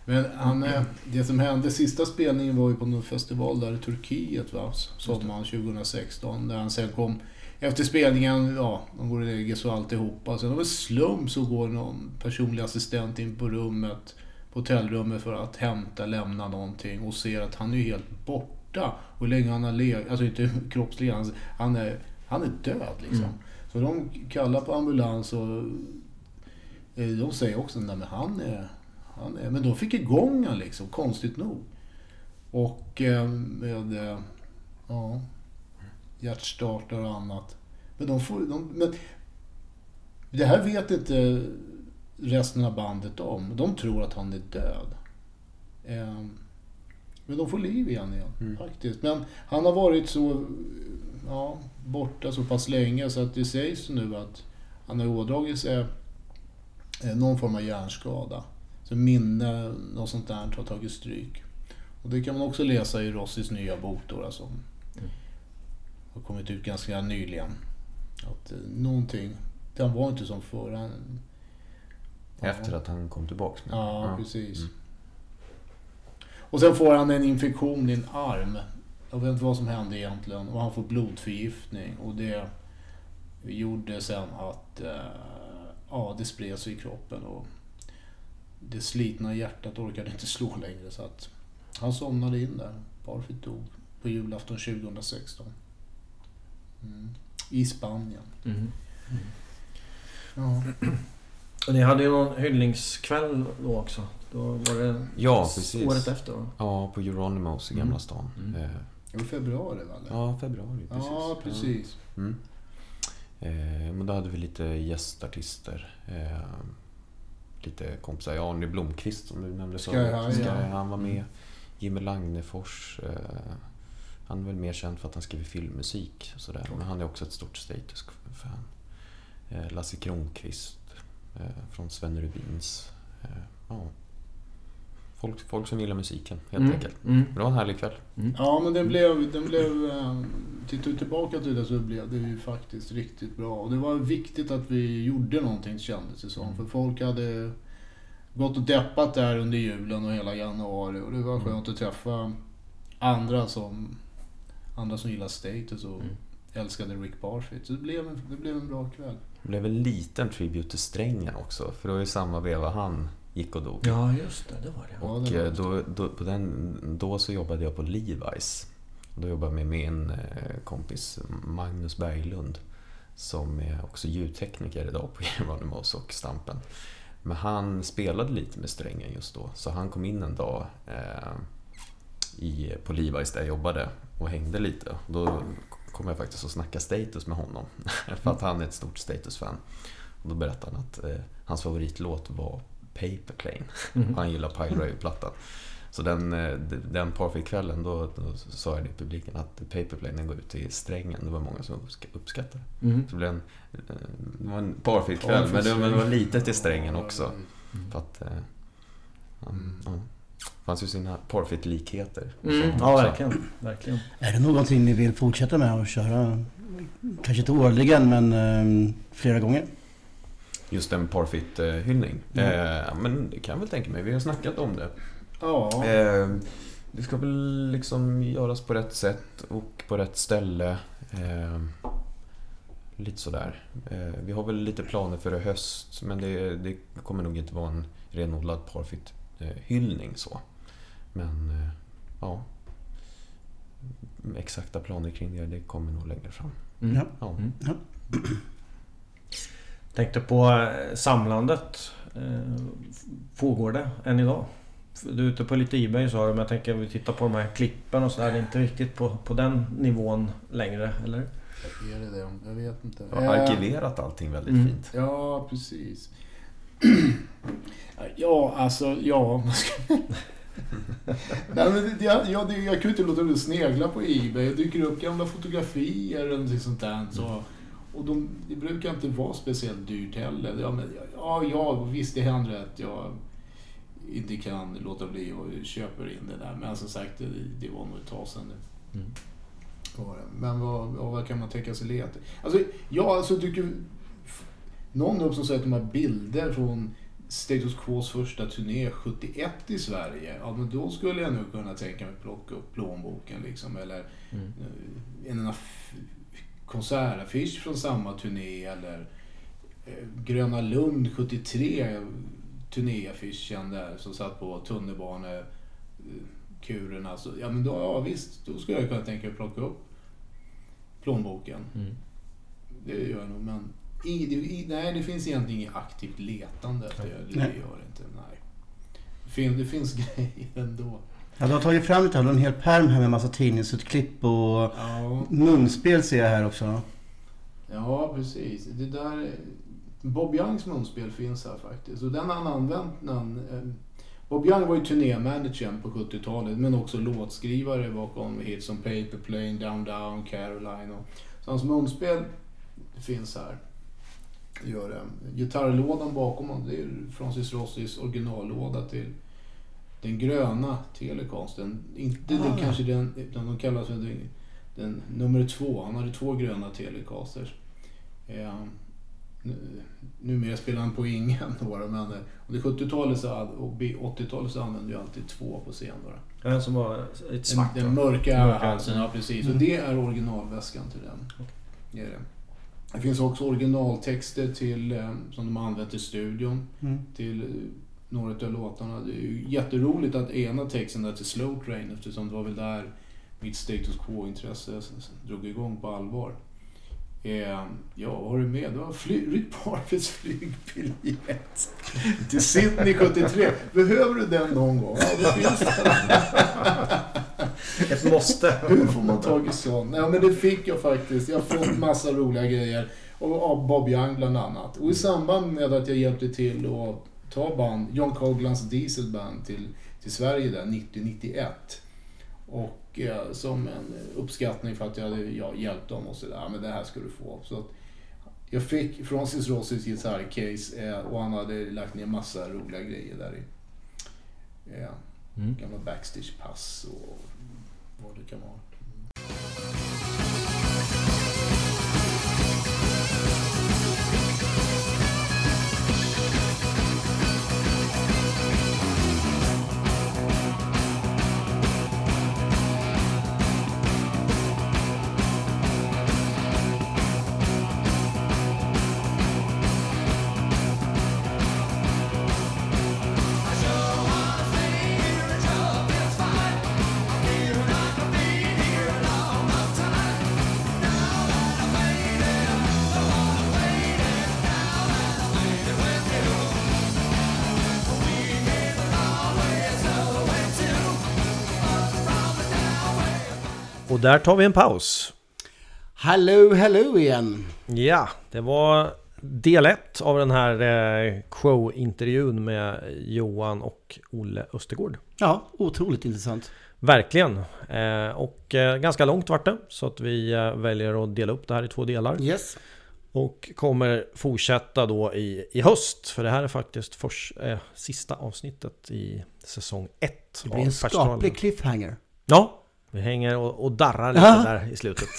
Men han, eh, det som hände, sista spelningen var ju på någon festival där i Turkiet va? Sommaren 2016. Där han sen kom efter spelningen, ja, de går och lägger sig och alltihopa. Sen av en slump så går någon personlig assistent in på rummet, på hotellrummet för att hämta, lämna någonting och ser att han är helt borta. Och hur länge han har legat, alltså inte [laughs] kroppsligen, han- han är, han är död liksom. Mm. Så de kallar på ambulans och eh, de säger också, nej men han är, han är... Men de fick igång han liksom, konstigt nog. Och eh, med eh, ja, hjärtstartare och annat. Men de får... De, men, det här vet inte resten av bandet om. De tror att han är död. Men de får liv igen igen, Mm. faktiskt. Men han har varit så ja, borta så pass länge så att det sägs nu att han har ådragit sig eh, någon form av hjärnskada. Så minne, något sånt där har tagit stryk. Och det kan man också läsa i Rossis nya bok då, då, som har kommit ut ganska nyligen. Att eh, någonting, han var inte som förr. Han, Efter att han kom tillbaks med Ja, precis. Mm. Och sen får han en infektion i en arm. Jag vet inte vad som hände egentligen. Och han får blodförgiftning. Och det gjorde sen att eh, ja, det spred sig i kroppen. Och det slitna hjärtat orkade inte [laughs] slå längre. Så att han somnade in där. Parfit dog på julafton 2016. Mm. I Spanien. Mm. Ja. Och ni hade ju någon hyllningskväll då också. Då var det Ja, precis. året efter då. Ja, på Euronymous i Mm. Gamla stan. Mm. Eh, Det var februari väl? Ja, februari. Precis. Ja, precis. Ja. Mm. Eh, men då hade vi lite gästartister. Eh, lite kompisar. Ja, Arne Blomqvist som du nämnde Sky. High, ja. Han var med. Jimmy Lagnefors. Eh, han är väl mer känd för att han skriver filmmusik. och Sådär. Men han är också ett stort status-fan. Eh, Lasse Kronqvist eh, från Sven Rubins. Eh, ja. folk, folk som gillar musiken helt Mm. enkelt. Mm. Det var en härlig kväll. Ja, men den blev... Den blev eh, tittar vi tillbaka till det så blev det ju faktiskt riktigt bra. Och det var viktigt att vi gjorde någonting kändes det som. För folk hade gått och deppat där under julen och hela januari. Och det var skönt att träffa andra som, andra som gillar Status och Mm. älskade Rick Barfitt. Så det blev, en, det blev en bra kväll. Det blev en liten tribute till Strängen också. För det var ju samma veva han gick och dog. Ja, just det. Det var det. Ja, och det var eh, då, då, på den, då så jobbade jag på Levi's. Då jobbade jag med min eh, kompis Magnus Berglund. Som är också ljudtekniker idag på [laughs] Geronimos och Stampen. Men han spelade lite med Strängen just då. Så han kom in en dag eh, i, på Levi's där jag jobbade och hängde lite. Då kom jag faktiskt att snacka status med honom. [laughs] För att han är ett stort status-fan. Och då berättade han att eh, hans favoritlåt var Paper Plane. Mm. Han gillar Pile Drive-plattan. Så den, eh, den Parfait-kvällen då, då sa jag det i publiken att Paper Plane den går ut till strängen. Det var många som uppsk- uppskattade det. Mm. Så det blev en, eh, det var en Parfait-kväll, men det, var lite till strängen också. För att... ja. Det fanns ju sina Parfait-likheter. Mm. Ja, verkligen. verkligen. Är det någonting ni vill fortsätta med att köra? Kanske inte årligen men eh, flera gånger? Just en Parfait-hyllning. Mm. Eh, men det kan jag väl tänka mig. Vi har snackat om det. Ja, Eh, det ska väl liksom göras på rätt sätt och på rätt ställe. Eh, lite sådär. Eh, vi har väl lite planer för höst men det, det kommer nog inte vara en renodlad Parfit-hyllning så. Men eh, ja. Exakta planer kring det, det kommer nog längre fram. Mm. Ja. Ja. Mm. Ja. [clears throat] Tänkte på eh, samlandet. Eh, Pågår det än idag? Du är ute på lite Ebay sa du, men jag tänker om vi tittar på de här klippen och sådär. Det är inte riktigt på, på den nivån längre, eller? är det det? Jag vet inte. Jag har arkiverat allting väldigt Mm. fint. Ja, precis. [clears throat] [clears throat] ja, alltså, ja. [laughs] Nej, men det, jag, jag, jag kan ju inte låta bli att snegla på Ebay. Det dyker upp gamla fotografier eller någonting sånt där. Så, och de, det brukar inte vara speciellt dyrt heller. Ja, men, ja, ja, visst det händer att jag inte kan låta bli och köper in det där. Men som sagt, det, det var nog ett tag sedan nu. Mm. Men vad, vad kan man tänka sig leta? Alltså, ja, alltså tycker... Någon upp som säger att de här bilder från Status Quos första turné 71 i Sverige. Ja, men då skulle jag nog kunna tänka mig plocka upp plånboken liksom. Eller Mm. eh, en aff- konsertaffisch från samma turné. Eller eh, Gröna Lund 73 turnéaffischen där som satt på tunnelbanekuren. Alltså, ja men då, ja visst, då skulle jag kunna tänka mig plocka upp plånboken. Mm. Det gör jag nog, men i, i, nej, det finns egentligen inget aktivt letande. Det, det gör inte, nej. Det finns, det finns [laughs] grejer ändå. Ja, du har tagit fram lite här. Du har en hel pärm här med massa tidningsutklipp och Ja, munspel ser jag här också. ja precis. Det där... Bob Youngs munspel finns här faktiskt. Och den har han använt när han... eh, Bob Young var ju turnémanagern på 70-talet men också låtskrivare bakom hits som Paper Plane, Down Down, Caroline och... Så hans munspel finns här. Gör det. Gitarrlådan bakom honom, det är Francis Rossis originallåda till den gröna Telecasten. Inte den, Ah. kanske den, utan de kallas för den, den nummer två. Han hade två gröna Telecasters. Eh, nu- numera spelar han på ingen [laughs] några men eh, under 70-talet så, hade- och B- 80-talet så använde jag alltid två på scen bara. En som var ett Den, svart den va? mörka Mörka. halsen, ja precis. Mm. Och det är originalväskan till den. Det, är det. Det finns också originaltexter till, eh, som de har använt i studion Mm. till eh, några av låtarna. Det är ju jätteroligt att ena texten är till Slow Train eftersom det var väl där mitt status quo-intresse drog igång på allvar. Eh, ja, vad har du med? Du har Rick Parfits flygbiljett till Sydney 73. Behöver du den någon gång? Ja, det finns den. Ett måste. Hur får man tag i sån? Ja, men det fick jag faktiskt. Jag har fått massa roliga grejer. Och av Bob Young bland annat. Och i samband med att jag hjälpte till att ta band, John Coglans Dieselband till, till Sverige där 90-91. Och eh, som en uppskattning för att jag hade ja, hjälpt dem och sådär. Men det här ska du få. Så att jag fick Francis Rossis gitarrcase eh, och han hade lagt ner massa roliga grejer där i. Eh, Mm. Gamla backstage-pass och vad det kan vara. Och där tar vi en paus. Hello, hello igen. Ja, det var del ett av den här eh, show-intervjun med Johan och Olle Östergård. Ja, otroligt intressant. Verkligen. Eh, och eh, ganska långt vart det. Så att vi väljer att dela upp det här i två delar. Yes. Och kommer fortsätta då i, i höst. För det här är faktiskt förs, eh, sista avsnittet i säsong 1. Det blir en skaplig cliffhanger. Ja, vi hänger och, och darrar lite Ja. där i slutet.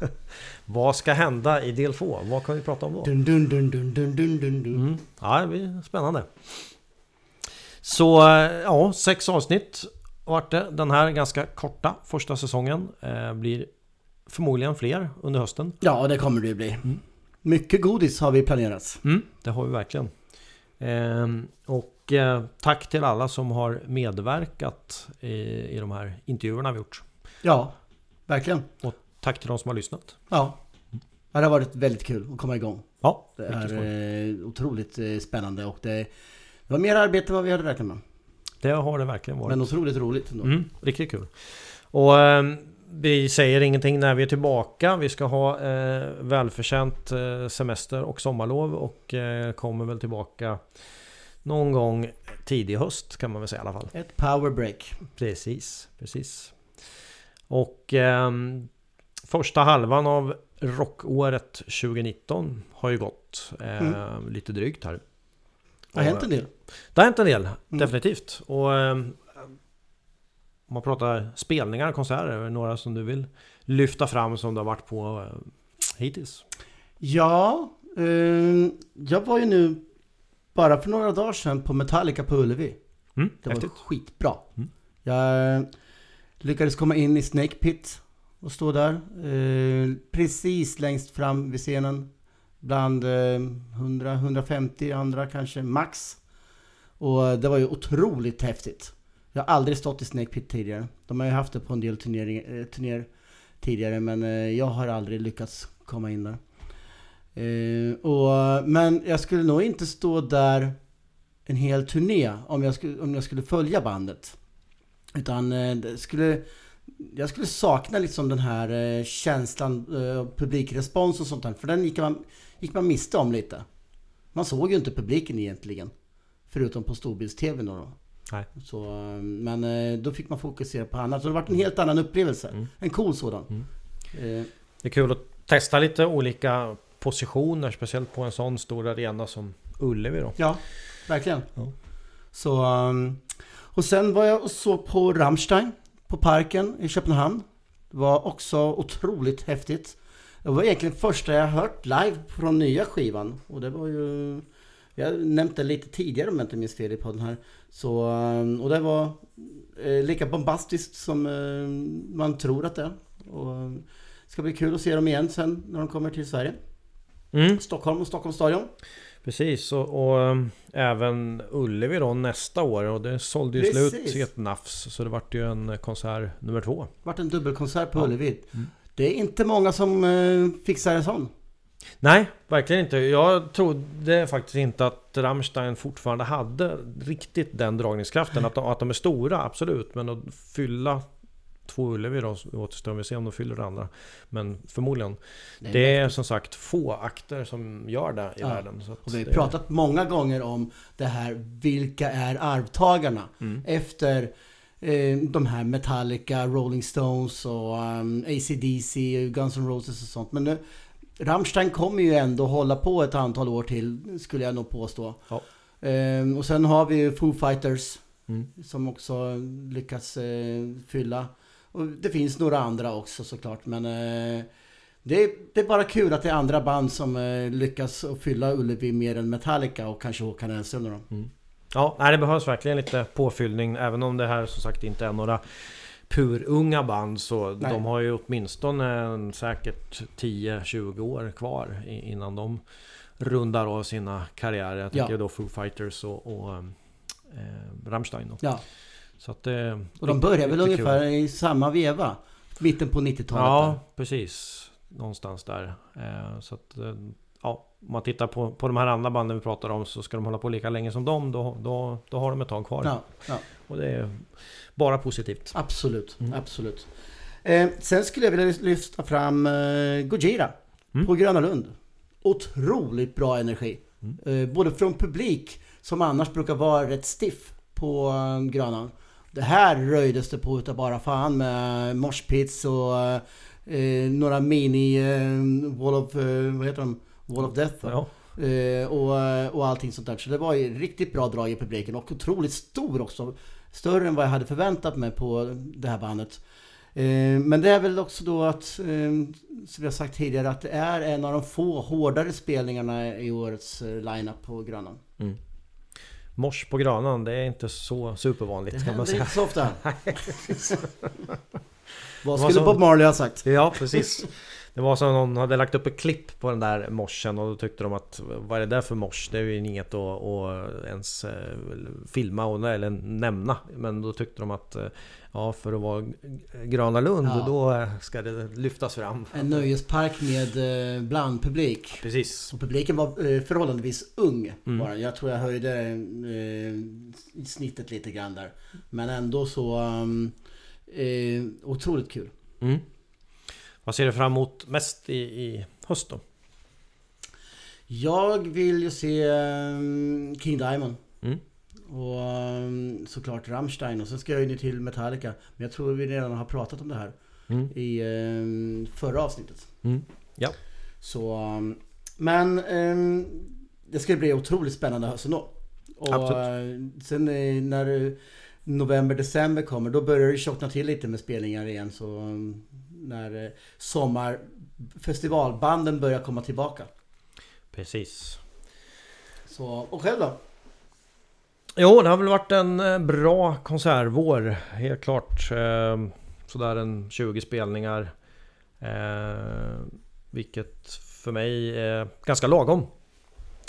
[laughs] Vad ska hända i del 2? Vad kan vi prata om då? Dun, dun, dun, dun, dun, dun, dun. Mm. Ja, det blir spännande. Så eh, ja, sex avsnitt vart det. Den här ganska korta första säsongen. Eh, blir förmodligen fler under hösten. Ja, det kommer det bli. Mycket godis har vi planerat. Mm, det har vi verkligen. Ehm, och eh, tack till alla som har medverkat i, i de här intervjuerna vi gjort. Ja, verkligen. Och tack till de som har lyssnat. Ja. det har varit väldigt kul att komma igång. Ja, Det riktigt skoj. är eh, otroligt eh, spännande och det, det var mer arbete än vad vi hade räknat med. Det har det verkligen varit. Men otroligt roligt ändå. Mm, riktigt kul. Och ehm, vi säger ingenting när vi är tillbaka. Vi ska ha eh, välförtjänt eh, semester och sommarlov och eh, kommer väl tillbaka någon gång tidig höst kan man väl säga i alla fall. Ett power break. Precis, precis. Och ehm, första halvan av rockåret 2019 har ju gått eh, lite drygt här. Det har hänt en del. Det har hänt en del, Mm. definitivt. Och ehm, om man pratar spelningar, konserter, är det några som du vill lyfta fram som du har varit på eh, hittills? Ja, eh, jag var ju nu bara för några dagar sedan på Metallica på Ullevi. Mm, Det var häftigt. skitbra. Mm. Jag lyckades komma in i Snake Pit och stå där. Eh, precis längst fram vid scenen. Bland eh, 100-150 andra kanske, max. Och det var ju otroligt häftigt. Jag har aldrig stått i Snake Pit tidigare. De har ju haft det på en del turnering, eh, turnéer tidigare men eh, jag har aldrig lyckats komma in där. Eh, och, men jag skulle nog inte stå där en hel turné om jag skulle, om jag skulle följa bandet. Utan det skulle... Jag skulle sakna liksom den här eh, känslan, publikrespons och sånt där. För den gick man, gick man miste om lite. Man såg ju inte publiken egentligen. Förutom på storbilds-tv då. då. Nej. Så, men då fick man fokusera på annat. Så det var en helt annan upplevelse. Mm. En cool sådan. Mm. Det är kul att testa lite olika positioner, speciellt på en sån stor arena som Ullevi då. Ja, verkligen. Ja. Så, um, och sen var jag och såg på Rammstein på Parken i Köpenhamn. Det var också otroligt häftigt. Det var egentligen första jag hört live från nya skivan. Och det var ju... Jag nämnde det lite tidigare om jag inte minns fel i podden här. Så, um, och det var eh, lika bombastiskt som eh, man tror att det är. Och, det ska bli kul att se dem igen sen när de kommer till Sverige. Mm, Stockholm och Stockholms stadion. precis, och, och äm, även Ullevi då nästa år och det sålde ju Precis. slut i ett nafs. Så det vart ju en konsert nummer två. vart en dubbelkonsert på Ja. Ullevi. Mm. Det är inte många som eh, fixar en sån. Nej, verkligen inte. Jag trodde faktiskt inte att Rammstein fortfarande hade riktigt den dragningskraften. Att de, att de är stora, absolut. Men att fylla två Ullevi då, återstår vi se om de fyller det andra. Men förmodligen. Det är som sagt få akter som gör det i Ja. världen. Och vi har pratat många gånger om det här, vilka är arvtagarna? Mm. Efter eh, de här Metallica, Rolling Stones och um, AC/DC, Guns N' Roses och sånt. Men nu, Rammstein kommer ju ändå hålla på ett antal år till, skulle jag nog påstå. Ja. Ehm, och sen har vi ju Foo Fighters Mm. som också lyckats eh, fylla. Och det finns några andra också såklart, men eh, det, är, det är bara kul att det är andra band som eh, lyckas fylla Ullevi mer än Metallica och kanske Håkan Hellström då. Ja, nej, det behövs verkligen lite påfyllning. Även om det här som sagt inte är några purunga band så Nej. de har ju åtminstone en, säkert 10-20 år kvar innan de rundar av sina karriärer. Jag tänker Ja. då Foo Fighters och, och eh, Rammstein. Då. Ja, Så att det, och de börjar väl ungefär kul. i samma veva. Mitten på 90-talet. Ja, där. precis. Någonstans där. Eh, så att, eh, ja, om man tittar på, på de här andra banden vi pratar om så ska de hålla på lika länge som dem. Då, då, då har de ett tag kvar. Ja, ja, Och det är bara positivt. absolut. Mm. absolut. Eh, sen skulle jag vilja lyfta fram eh, Gojira Mm. på Gröna Lund. Otroligt bra energi. Mm. Eh, både från publik som annars brukar vara rätt stiff på eh, Grönan. Det här röjdes det på utav bara fan med moshpits och eh, några mini eh, wall of, eh, vad heter de? Wall of Death. Ja. Eh, och, och allting sånt där. Så det var ju riktigt bra drag i publiken och otroligt stor också. Större än vad jag hade förväntat mig på det här bandet. Eh, men det är väl också då att, eh, som jag sagt tidigare, att det är en av de få hårdare spelningarna i årets eh, lineup på Grönan. Mors på Grönan, det är inte så supervanligt Det kan man händer säga. inte så ofta. [laughs] [laughs] vad Det skulle så- Bob Marley ha sagt? Ja, precis. Det var som någon hade lagt upp ett klipp på den där morsen och då tyckte de att vad är det där för mors? Det är ju inget att, att ens eh, filma och, eller nämna. Men då tyckte de att eh, ja, för att vara Gröna Lund Ja. då eh, ska det lyftas fram. En nöjespark med eh, blandpublik. Precis. Och publiken var eh, förhållandevis ung Mm. bara. Jag tror jag höjde eh, snittet lite grann där. Men ändå så eh, otroligt kul. Mm. Vad ser du fram emot mest i, i höst då? Jag vill ju se King Diamond. Mm. Och um, såklart Rammstein. Och sen ska jag ju ner till Metallica. Men jag tror vi redan har pratat om det här Mm. i um, förra avsnittet. Mm. Ja. Så, um, men det ska bli otroligt spännande höst ändå. Och Absolut. uh, sen eh, när eh, november, december kommer då börjar det tjockna till lite med spelningar igen. Så när eh, sommarfestivalbanden börjar komma tillbaka. Precis. Så, och själv då? Jo, det har väl varit en eh, bra konsertvår. Helt klart. Eh, sådär en 20 spelningar. Eh, vilket för mig är ganska lagom.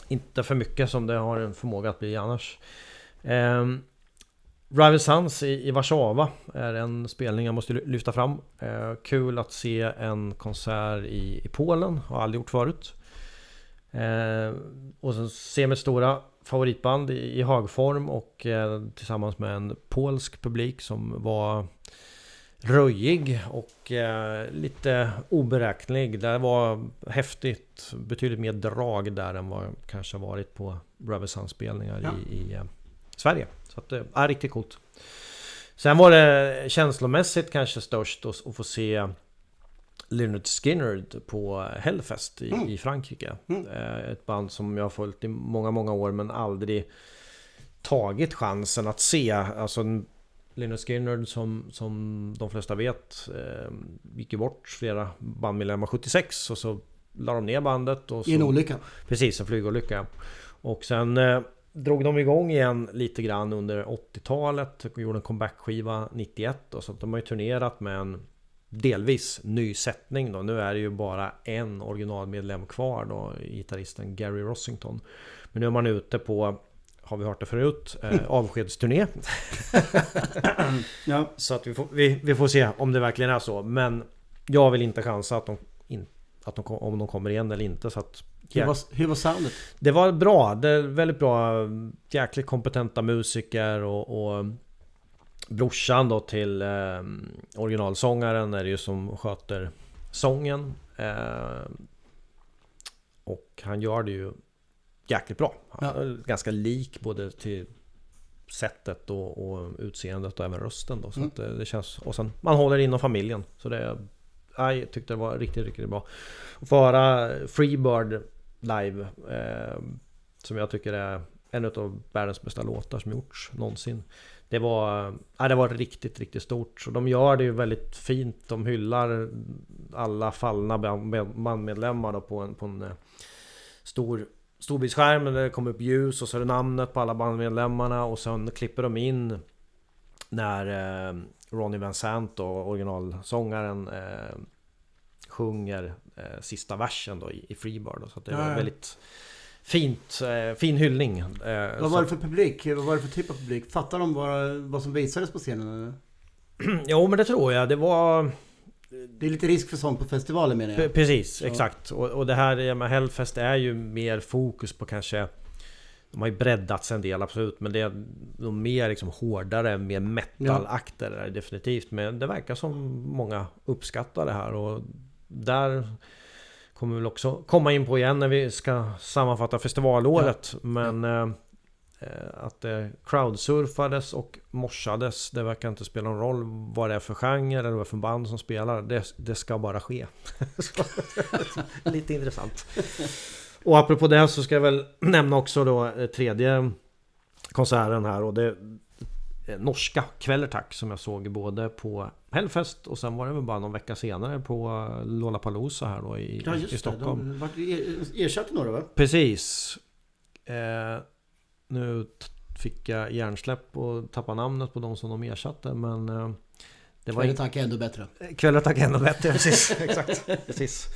Inte för mycket som det har en förmåga att bli annars. Rival Sons i, i Warszawa är en spelning jag måste lyfta fram. Eh, kul att se en konsert i, i Polen. Har aldrig gjort förut. Eh, och sen se stora favoritband i, högform och eh, tillsammans med en polsk publik som var röjig och eh, lite oberäknelig. Det var häftigt. Betydligt mer drag där än vad kanske varit på Rubber Sun-spelningar Ja. i, i eh, Sverige. Så att det är riktigt coolt. Sen var det känslomässigt kanske störst att, att få se Lynyrd Skynyrd på Hellfest i, Mm. i Frankrike. Mm. Eh, Ett band som jag har följt i många, många år men aldrig tagit chansen att se. Alltså Lynyrd Skynyrd som, som de flesta vet eh, gick ju bort flera bandmedlemmar 76 och så la de ner bandet. Och så, I en olycka. Precis, en flygolycka. Och sen eh, drog de igång igen lite grann under 80-talet. och Gjorde en comeback-skiva 91. Och så de har ju turnerat med en delvis ny sättning då. Nu är det ju bara en originalmedlem kvar då, gitarristen Gary Rossington. Men nu är man ute på, har vi hört det förut, eh, avskedsturné. Ja. Så att vi får, vi, vi får se om det verkligen är så. Men jag vill inte chansa att de, in, att de, om de kommer igen eller inte. Så att, Hur, var, hur var soundet? det var bra. Det är väldigt bra. Jäkligt kompetenta musiker och, och brorsan då till eh, originalsångaren är det ju som sköter sången. Eh, och han gör det ju jäkligt bra. Ja. ganska lik både till sättet och, och utseendet och även rösten då. Så Mm. att det, det känns... Och sen man håller inom familjen. Så det... Jag tyckte det var riktigt, riktigt bra. Att få höra Freebird live. Eh, som jag tycker är en av världens bästa låtar som gjorts någonsin. Det var, ja, det var riktigt, riktigt stort. Så de gör det ju väldigt fint. De hyllar alla fallna band- bandmedlemmar då på en, på en eh, stor storbildsskärm. Där det kommer upp ljus och så är det namnet på alla bandmedlemmarna. Och sen klipper de in när eh, Ronnie Van Sant och originalsångaren eh, sjunger eh, sista versen då i, i Freebird. Då, så det Ja, väldigt fint, eh, fin hyllning. Eh, Vad var det för publik? Vad var det för typ av publik? Fattar de vad, vad som visades på scenen? [clears throat] Jo men det tror jag. Det var... Det är lite risk för sånt på festivaler menar P- jag. Precis, Så. exakt. Och, och det här ja, med Hellfest är ju mer fokus på kanske... De har ju breddats en del absolut men det är nog mer liksom hårdare, mer metalakter det definitivt. Men det verkar som många uppskattar det här och där kommer väl också komma in på igen när vi ska sammanfatta festivalåret. Men eh, eh, att det crowdsurfades och morsades. Det verkar inte spela någon roll vad det är för genre eller vad det är för band som spelar. Det, det ska bara ske. [laughs] Lite intressant. Och apropå det så ska jag väl nämna också då eh, tredje konserten här och det norska Kvellertack som jag såg både på Hellfest och sen var det väl bara någon vecka senare på eh, Lollapalooza här då i, Ja i just Stockholm. det, de er- ersatte några va? Precis. Eh, nu fick jag hjärnsläpp och tappade namnet på de som de ersatte men... Eh, det var Kvällen tack är ändå bättre. Kvellertack är ännu bättre, precis. [laughs] Exakt. precis.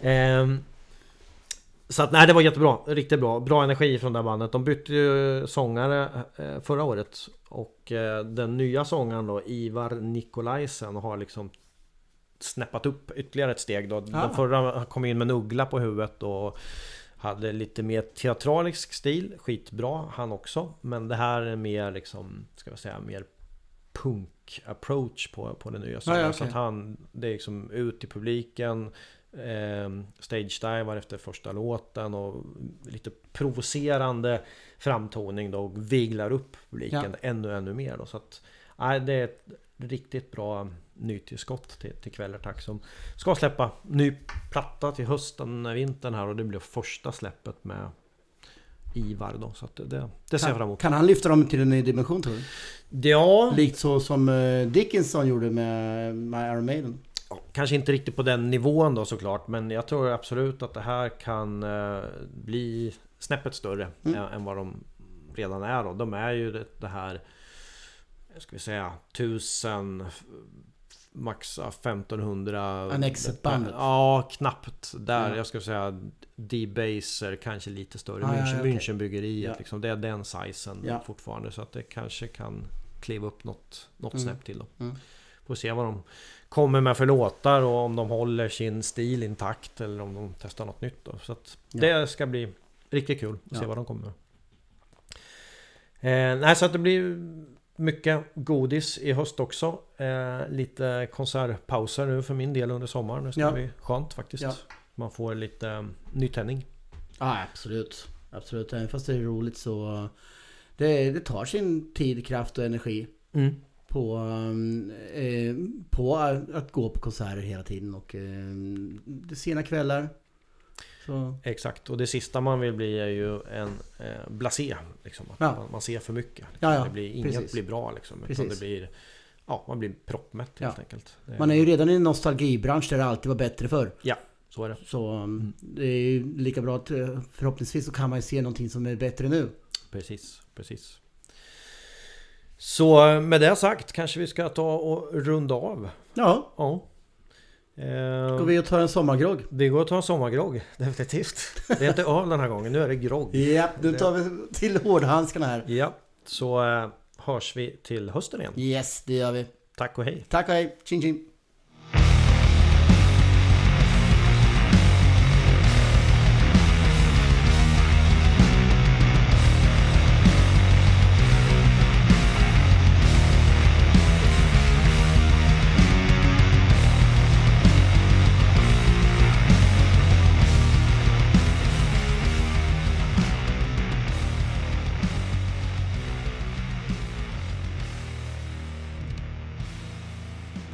Ehm, så att nej, det var jättebra. Riktigt bra. Bra energi från det här bandet. De bytte ju sångare eh, förra året. Och eh, den nya sångaren då, Ivar Nikolaisen, har liksom snäppat upp ytterligare ett steg då. Ah. Den förra kom in med en uggla på huvudet och hade lite mer teatralisk stil. Skitbra han också. Men det här är mer liksom, ska vi säga, mer punk approach på, på den nya sången. ja, Så okej. att han, det är liksom ut i publiken. Eh, stage divar efter första låten och lite provocerande framtoning då och viglar upp publiken ännu ännu mer då. Så att nej, det är ett riktigt bra nytillskott till, till Kvellertack som ska släppa ny platta till hösten, vintern här och det blir första släppet med Ivar då. Så att det, det ser jag fram Kan, emot. kan han lyfta dem till en ny dimension tror du? Ja, Likt så som eh, Dickinson gjorde med My Iron Maiden. Kanske inte riktigt på den nivån då såklart Men jag tror absolut att det här kan eh, bli snäppet större Mm. än, vad de redan är då. De är ju det, här Ska vi säga 1000 Max 1500 Annexet-bandet. Ja knappt där Ja. Jag skulle säga D-Baser kanske lite större Ah, München, okej. Münchenbryggeriet Ja. liksom, Det är den sizen Ja. fortfarande Så att det kanske kan kliva upp något, något Mm. snäpp till då Mm. Får se vad de kommer med för låtar och om de håller sin stil intakt eller om de testar något nytt då. Så att det ska bli riktigt kul att se vad de kommer med. Eh, nej, så att det blir mycket godis i höst också. Eh, lite konsertpauser nu för min del under sommaren. Det ska Ja. bli skönt faktiskt. Ja. Man får lite eh, nytändning. Ja, absolut. Absolut. Även fast det är roligt så... Det, det tar sin tid, kraft och energi Mm. På, eh, på att gå på konserter hela tiden och eh, är sena kvällar. Så, Exakt, och det sista man vill bli är ju en eh, blasé. Liksom. Att Ja. man, man ser för mycket. Ja, ja, det blir, inget precis. blir bra liksom. Utan det blir... Ja, man blir proppmätt helt Ja. enkelt. Det, man är ju redan i en nostalgibransch där det alltid var bättre förr. Så är det. Så um, Mm. det är ju lika bra att eh, förhoppningsvis så kan man ju se någonting som är bättre nu. Precis, precis. Så med det sagt kanske vi ska ta och runda av. Ja, Ja. Går vi och tar en sommargrogg. vi går och tar en sommargrogg, definitivt. Det är inte öl den här gången, nu är det grogg. Ja, nu tar vi till hårdhandskarna här. Ja, så eh, hörs vi till hösten igen. Yes, det gör vi. Tack och hej. Tack och hej. Tjing tjing.